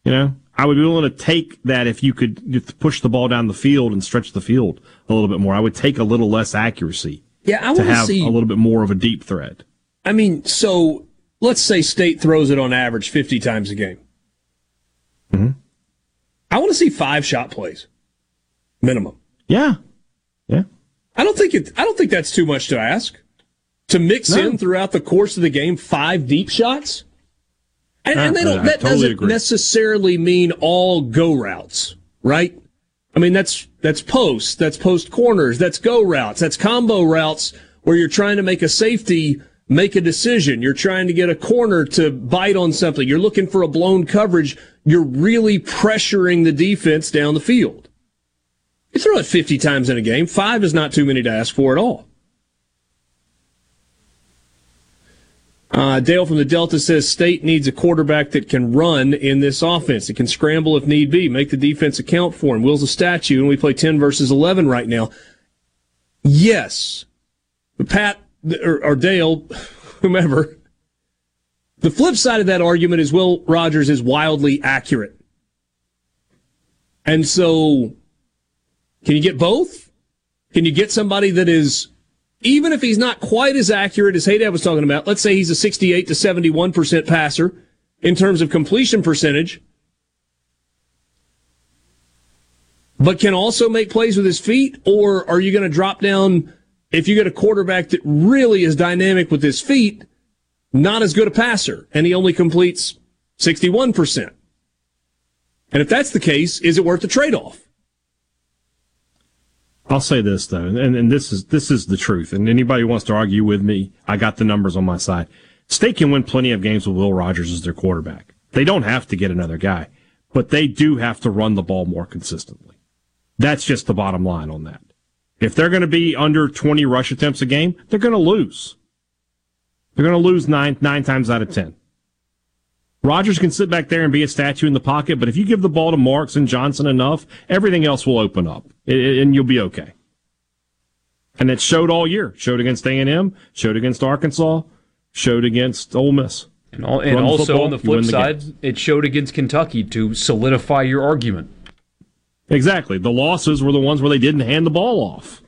You know, I would be willing to take that if you could push the ball down the field and stretch the field a little bit more. I would take a little less accuracy. Yeah, I want to have see a little bit more of a deep threat. I mean, so let's say State throws it on average 50 times a game. Mm-hmm. I want to see five shot plays, minimum. Yeah, yeah. I don't think it. I don't think that's too much to ask. To mix no. in throughout the course of the game five deep shots, and, and they don't. that totally doesn't agree. necessarily mean all go routes, right? I mean that's that's post, that's post corners, that's go routes, that's combo routes where you're trying to make a safety make a decision. You're trying to get a corner to bite on something. You're looking for a blown coverage. You're really pressuring the defense down the field. You throw it 50 times in a game. Five is not too many to ask for at all. Uh, Dale from the Delta says State needs a quarterback that can run in this offense. It can scramble if need be, make the defense account for him. Will's a statue, and we play 10 versus 11 right now. Yes. Pat, or, or Dale, whomever. The flip side of that argument is Will Rogers is wildly accurate. And so, can you get both? Can you get somebody that is, even if he's not quite as accurate as Haydad was talking about, let's say he's a 68 to 71% passer in terms of completion percentage, but can also make plays with his feet? Or are you going to drop down if you get a quarterback that really is dynamic with his feet, not as good a passer, and he only completes 61%. And if that's the case, is it worth the trade off? I'll say this though, and, and this is this is the truth. And anybody who wants to argue with me, I got the numbers on my side. State can win plenty of games with Will Rogers as their quarterback. They don't have to get another guy, but they do have to run the ball more consistently. That's just the bottom line on that. If they're going to be under 20 rush attempts a game, they're going to lose. They're going to lose nine nine times out of ten. Rogers can sit back there and be a statue in the pocket, but if you give the ball to Marks and Johnson enough, everything else will open up, and you'll be okay. And it showed all year. Showed against A and M. Showed against Arkansas. Showed against Ole Miss. And, all, and also football, on the flip the side, game. it showed against Kentucky to solidify your argument. Exactly. The losses were the ones where they didn't hand the ball off.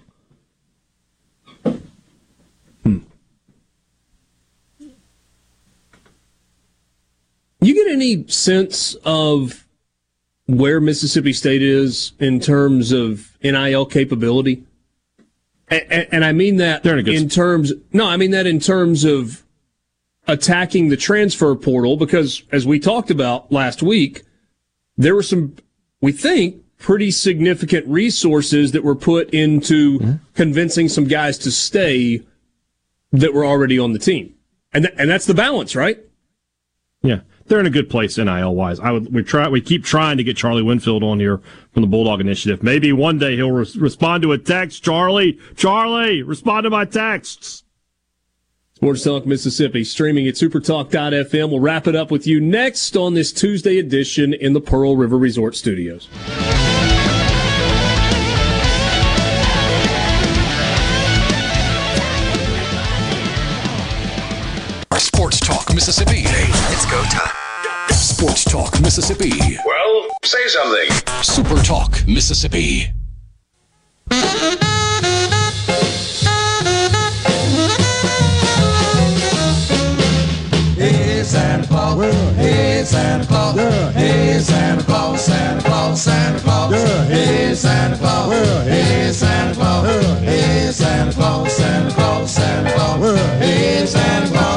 You get any sense of where Mississippi State is in terms of NIL capability? And, and I mean that in terms, no, I mean that in terms of attacking the transfer portal because as we talked about last week, there were some, we think, pretty significant resources that were put into mm-hmm. convincing some guys to stay that were already on the team. And th- and that's the balance, right? Yeah. They're in a good place NIL wise. I would we try we keep trying to get Charlie Winfield on here from the Bulldog Initiative. Maybe one day he'll re- respond to a text. Charlie, Charlie, respond to my texts. Sports Talk Mississippi, streaming at supertalk.fm. We'll wrap it up with you next on this Tuesday edition in the Pearl River Resort Studios. Sports Talk Mississippi. It's go time. Sports Talk Mississippi. Well, say something. Super Talk Mississippi. Santa Claus. Well, hey, Santa Claus. Yeah. Hey, Santa Claus, Santa Claus, Santa Claus. Yeah. Hey, Santa Claus. Well, hey, Santa Claus. Yeah. Hey, Santa Claus, Santa Claus, Santa Claus. Well, hey, Santa Claus.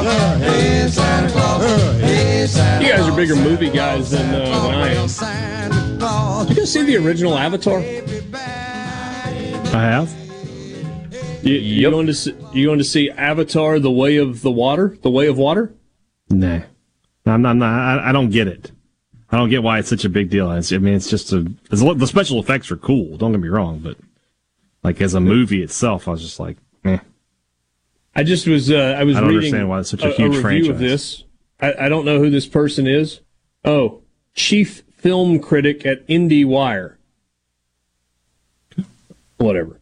You guys are bigger movie guys than, uh, than I am. Did you see the original Avatar? I have. You, you yep. going to see, you going to see Avatar: The Way of the Water? The Way of Water? Nah, I'm, I'm not. I, I, don't get it. I don't get why it's such a big deal. I mean, it's just a. It's, the special effects are cool. Don't get me wrong, but like as a movie itself, I was just like, eh. I just was. Uh, I was. I don't reading understand why it's such a, a huge a review franchise. of this. I, I don't know who this person is. Oh, chief film critic at IndieWire. Whatever.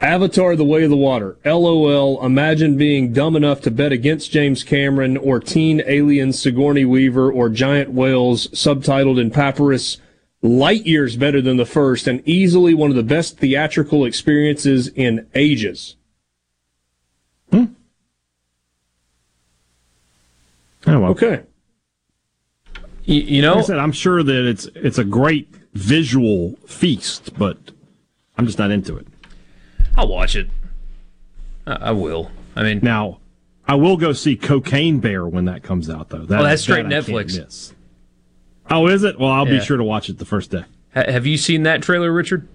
Avatar The Way of the Water. LOL. Imagine being dumb enough to bet against James Cameron or teen alien Sigourney Weaver or giant whales subtitled in papyrus. Light years better than the first and easily one of the best theatrical experiences in ages. Oh, well. Okay. You, you know, like I said, I'm sure that it's it's a great visual feast, but I'm just not into it. I'll watch it. I, will. I mean, now I will go see Cocaine Bear when that comes out, though. That, oh, that's straight that Netflix. Oh, is it? Well, I'll yeah. be sure to watch it the first day. have you seen that trailer, Richard?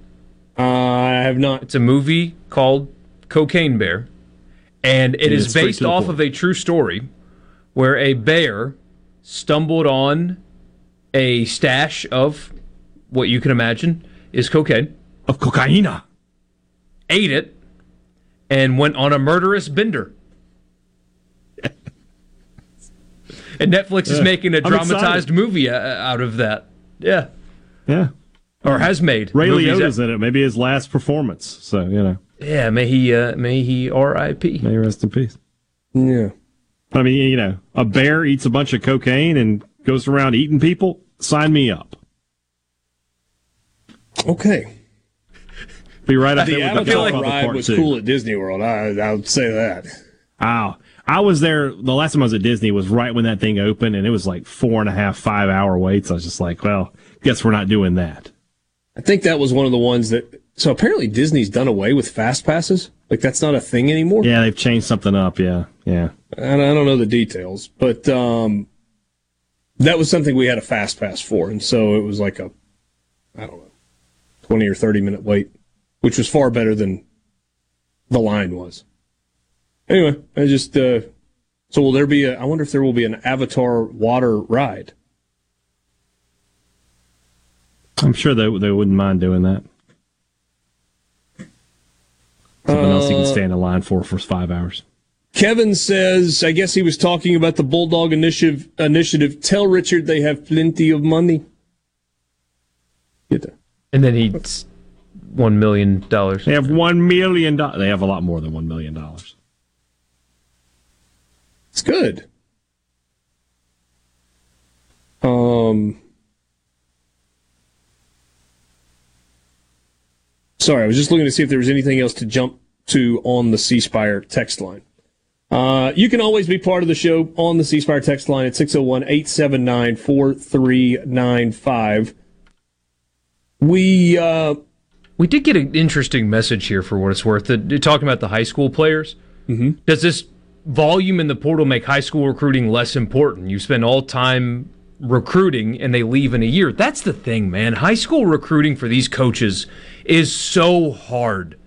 Uh, I have not. It's a movie called Cocaine Bear, and it is based off of a true story where a bear stumbled on a stash of what you can imagine is cocaine. Of cocaina ate it, and went on a murderous bender. and Netflix is making a dramatized movie uh, out of that. Yeah. Yeah. Or has made. Ray Liotta's in it. Maybe his last performance. So, you know. Yeah, may he uh, may he R.I.P. May he rest in peace. Yeah. I mean, you know, a bear eats a bunch of cocaine and goes around eating people. Sign me up. Okay. Be right up the there with the like ride was two. cool at Disney World. I, I would say that. Wow. I was there the last time I was at Disney was right when that thing opened, and it was like four and a half, five hour waits. I was just like, well, guess we're not doing that. I think that was one of the ones that. So apparently Disney's done away with fast passes. Like that's not a thing anymore. Yeah, they've changed something up. Yeah, yeah. And I don't know the details, but um, that was something we had a fast pass for, and so it was like a, I don't know, twenty or thirty minute wait which was far better than the line was. Anyway, I just uh, so will there be a? I wonder if there will be an Avatar water ride. I'm sure they they wouldn't mind doing that. Something else you can Uh, stand in line for for five hours. Kevin says, I guess he was talking about the Bulldog Initiative. Initiative. Tell Richard they have plenty of money. Get that. And then he's one million dollars. They have one million dollars. They have a lot more than one million dollars. It's good. Um. Sorry, I was just looking to see if there was anything else to jump to on the C Spire text line. Uh, you can always be part of the show on the C Spire text line at 601 879 4395. We, uh, we did get an interesting message here for what it's worth. The, talking about the high school players. Mm-hmm. Does this volume in the portal make high school recruiting less important? You spend all time recruiting and they leave in a year. That's the thing, man. High school recruiting for these coaches is so hard.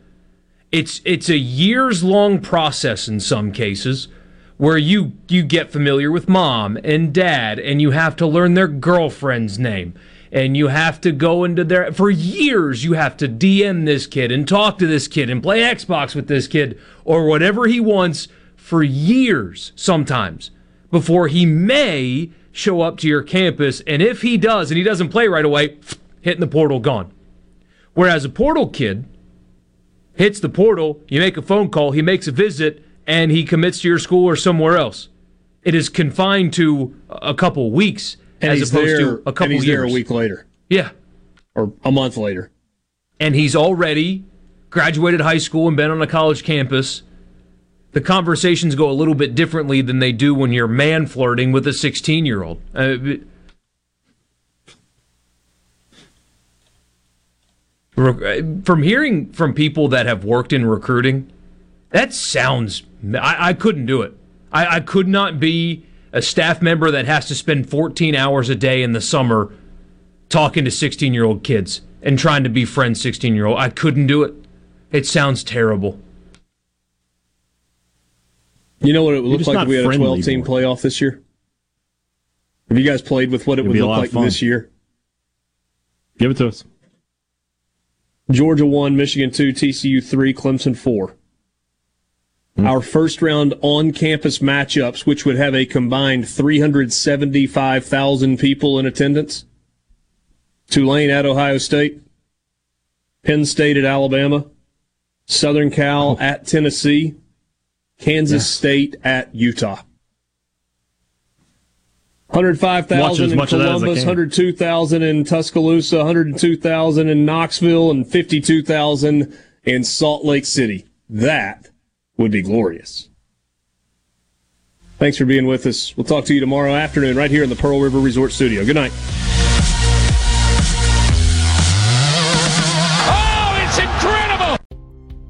It's it's a years long process in some cases where you you get familiar with mom and dad and you have to learn their girlfriend's name and you have to go into their for years you have to DM this kid and talk to this kid and play Xbox with this kid or whatever he wants for years sometimes before he may show up to your campus and if he does and he doesn't play right away hitting the portal gone whereas a portal kid hits the portal, you make a phone call, he makes a visit, and he commits to your school or somewhere else. It is confined to a couple weeks and as opposed there, to a couple and he's years. a week later. Yeah. Or a month later. And he's already graduated high school and been on a college campus. The conversations go a little bit differently than they do when you're man flirting with a 16 year old. Uh, from hearing from people that have worked in recruiting, that sounds. I, I couldn't do it. I, I, could not be a staff member that has to spend 14 hours a day in the summer talking to 16 year old kids and trying to befriend 16 year old. I couldn't do it. It sounds terrible. You know what it would look like if we had a 12 team playoff this year? Have you guys played with what it It'd would look like this year? Give it to us. Georgia 1, Michigan 2, TCU 3, Clemson 4. Hmm. Our first round on campus matchups, which would have a combined 375,000 people in attendance Tulane at Ohio State, Penn State at Alabama, Southern Cal at Tennessee, Kansas State at Utah. 105,000 in much of that as I Columbus, 102,000 in Tuscaloosa, 102,000 in Knoxville, and 52,000 in Salt Lake City. That would be glorious. Thanks for being with us. We'll talk to you tomorrow afternoon right here in the Pearl River Resort Studio. Good night.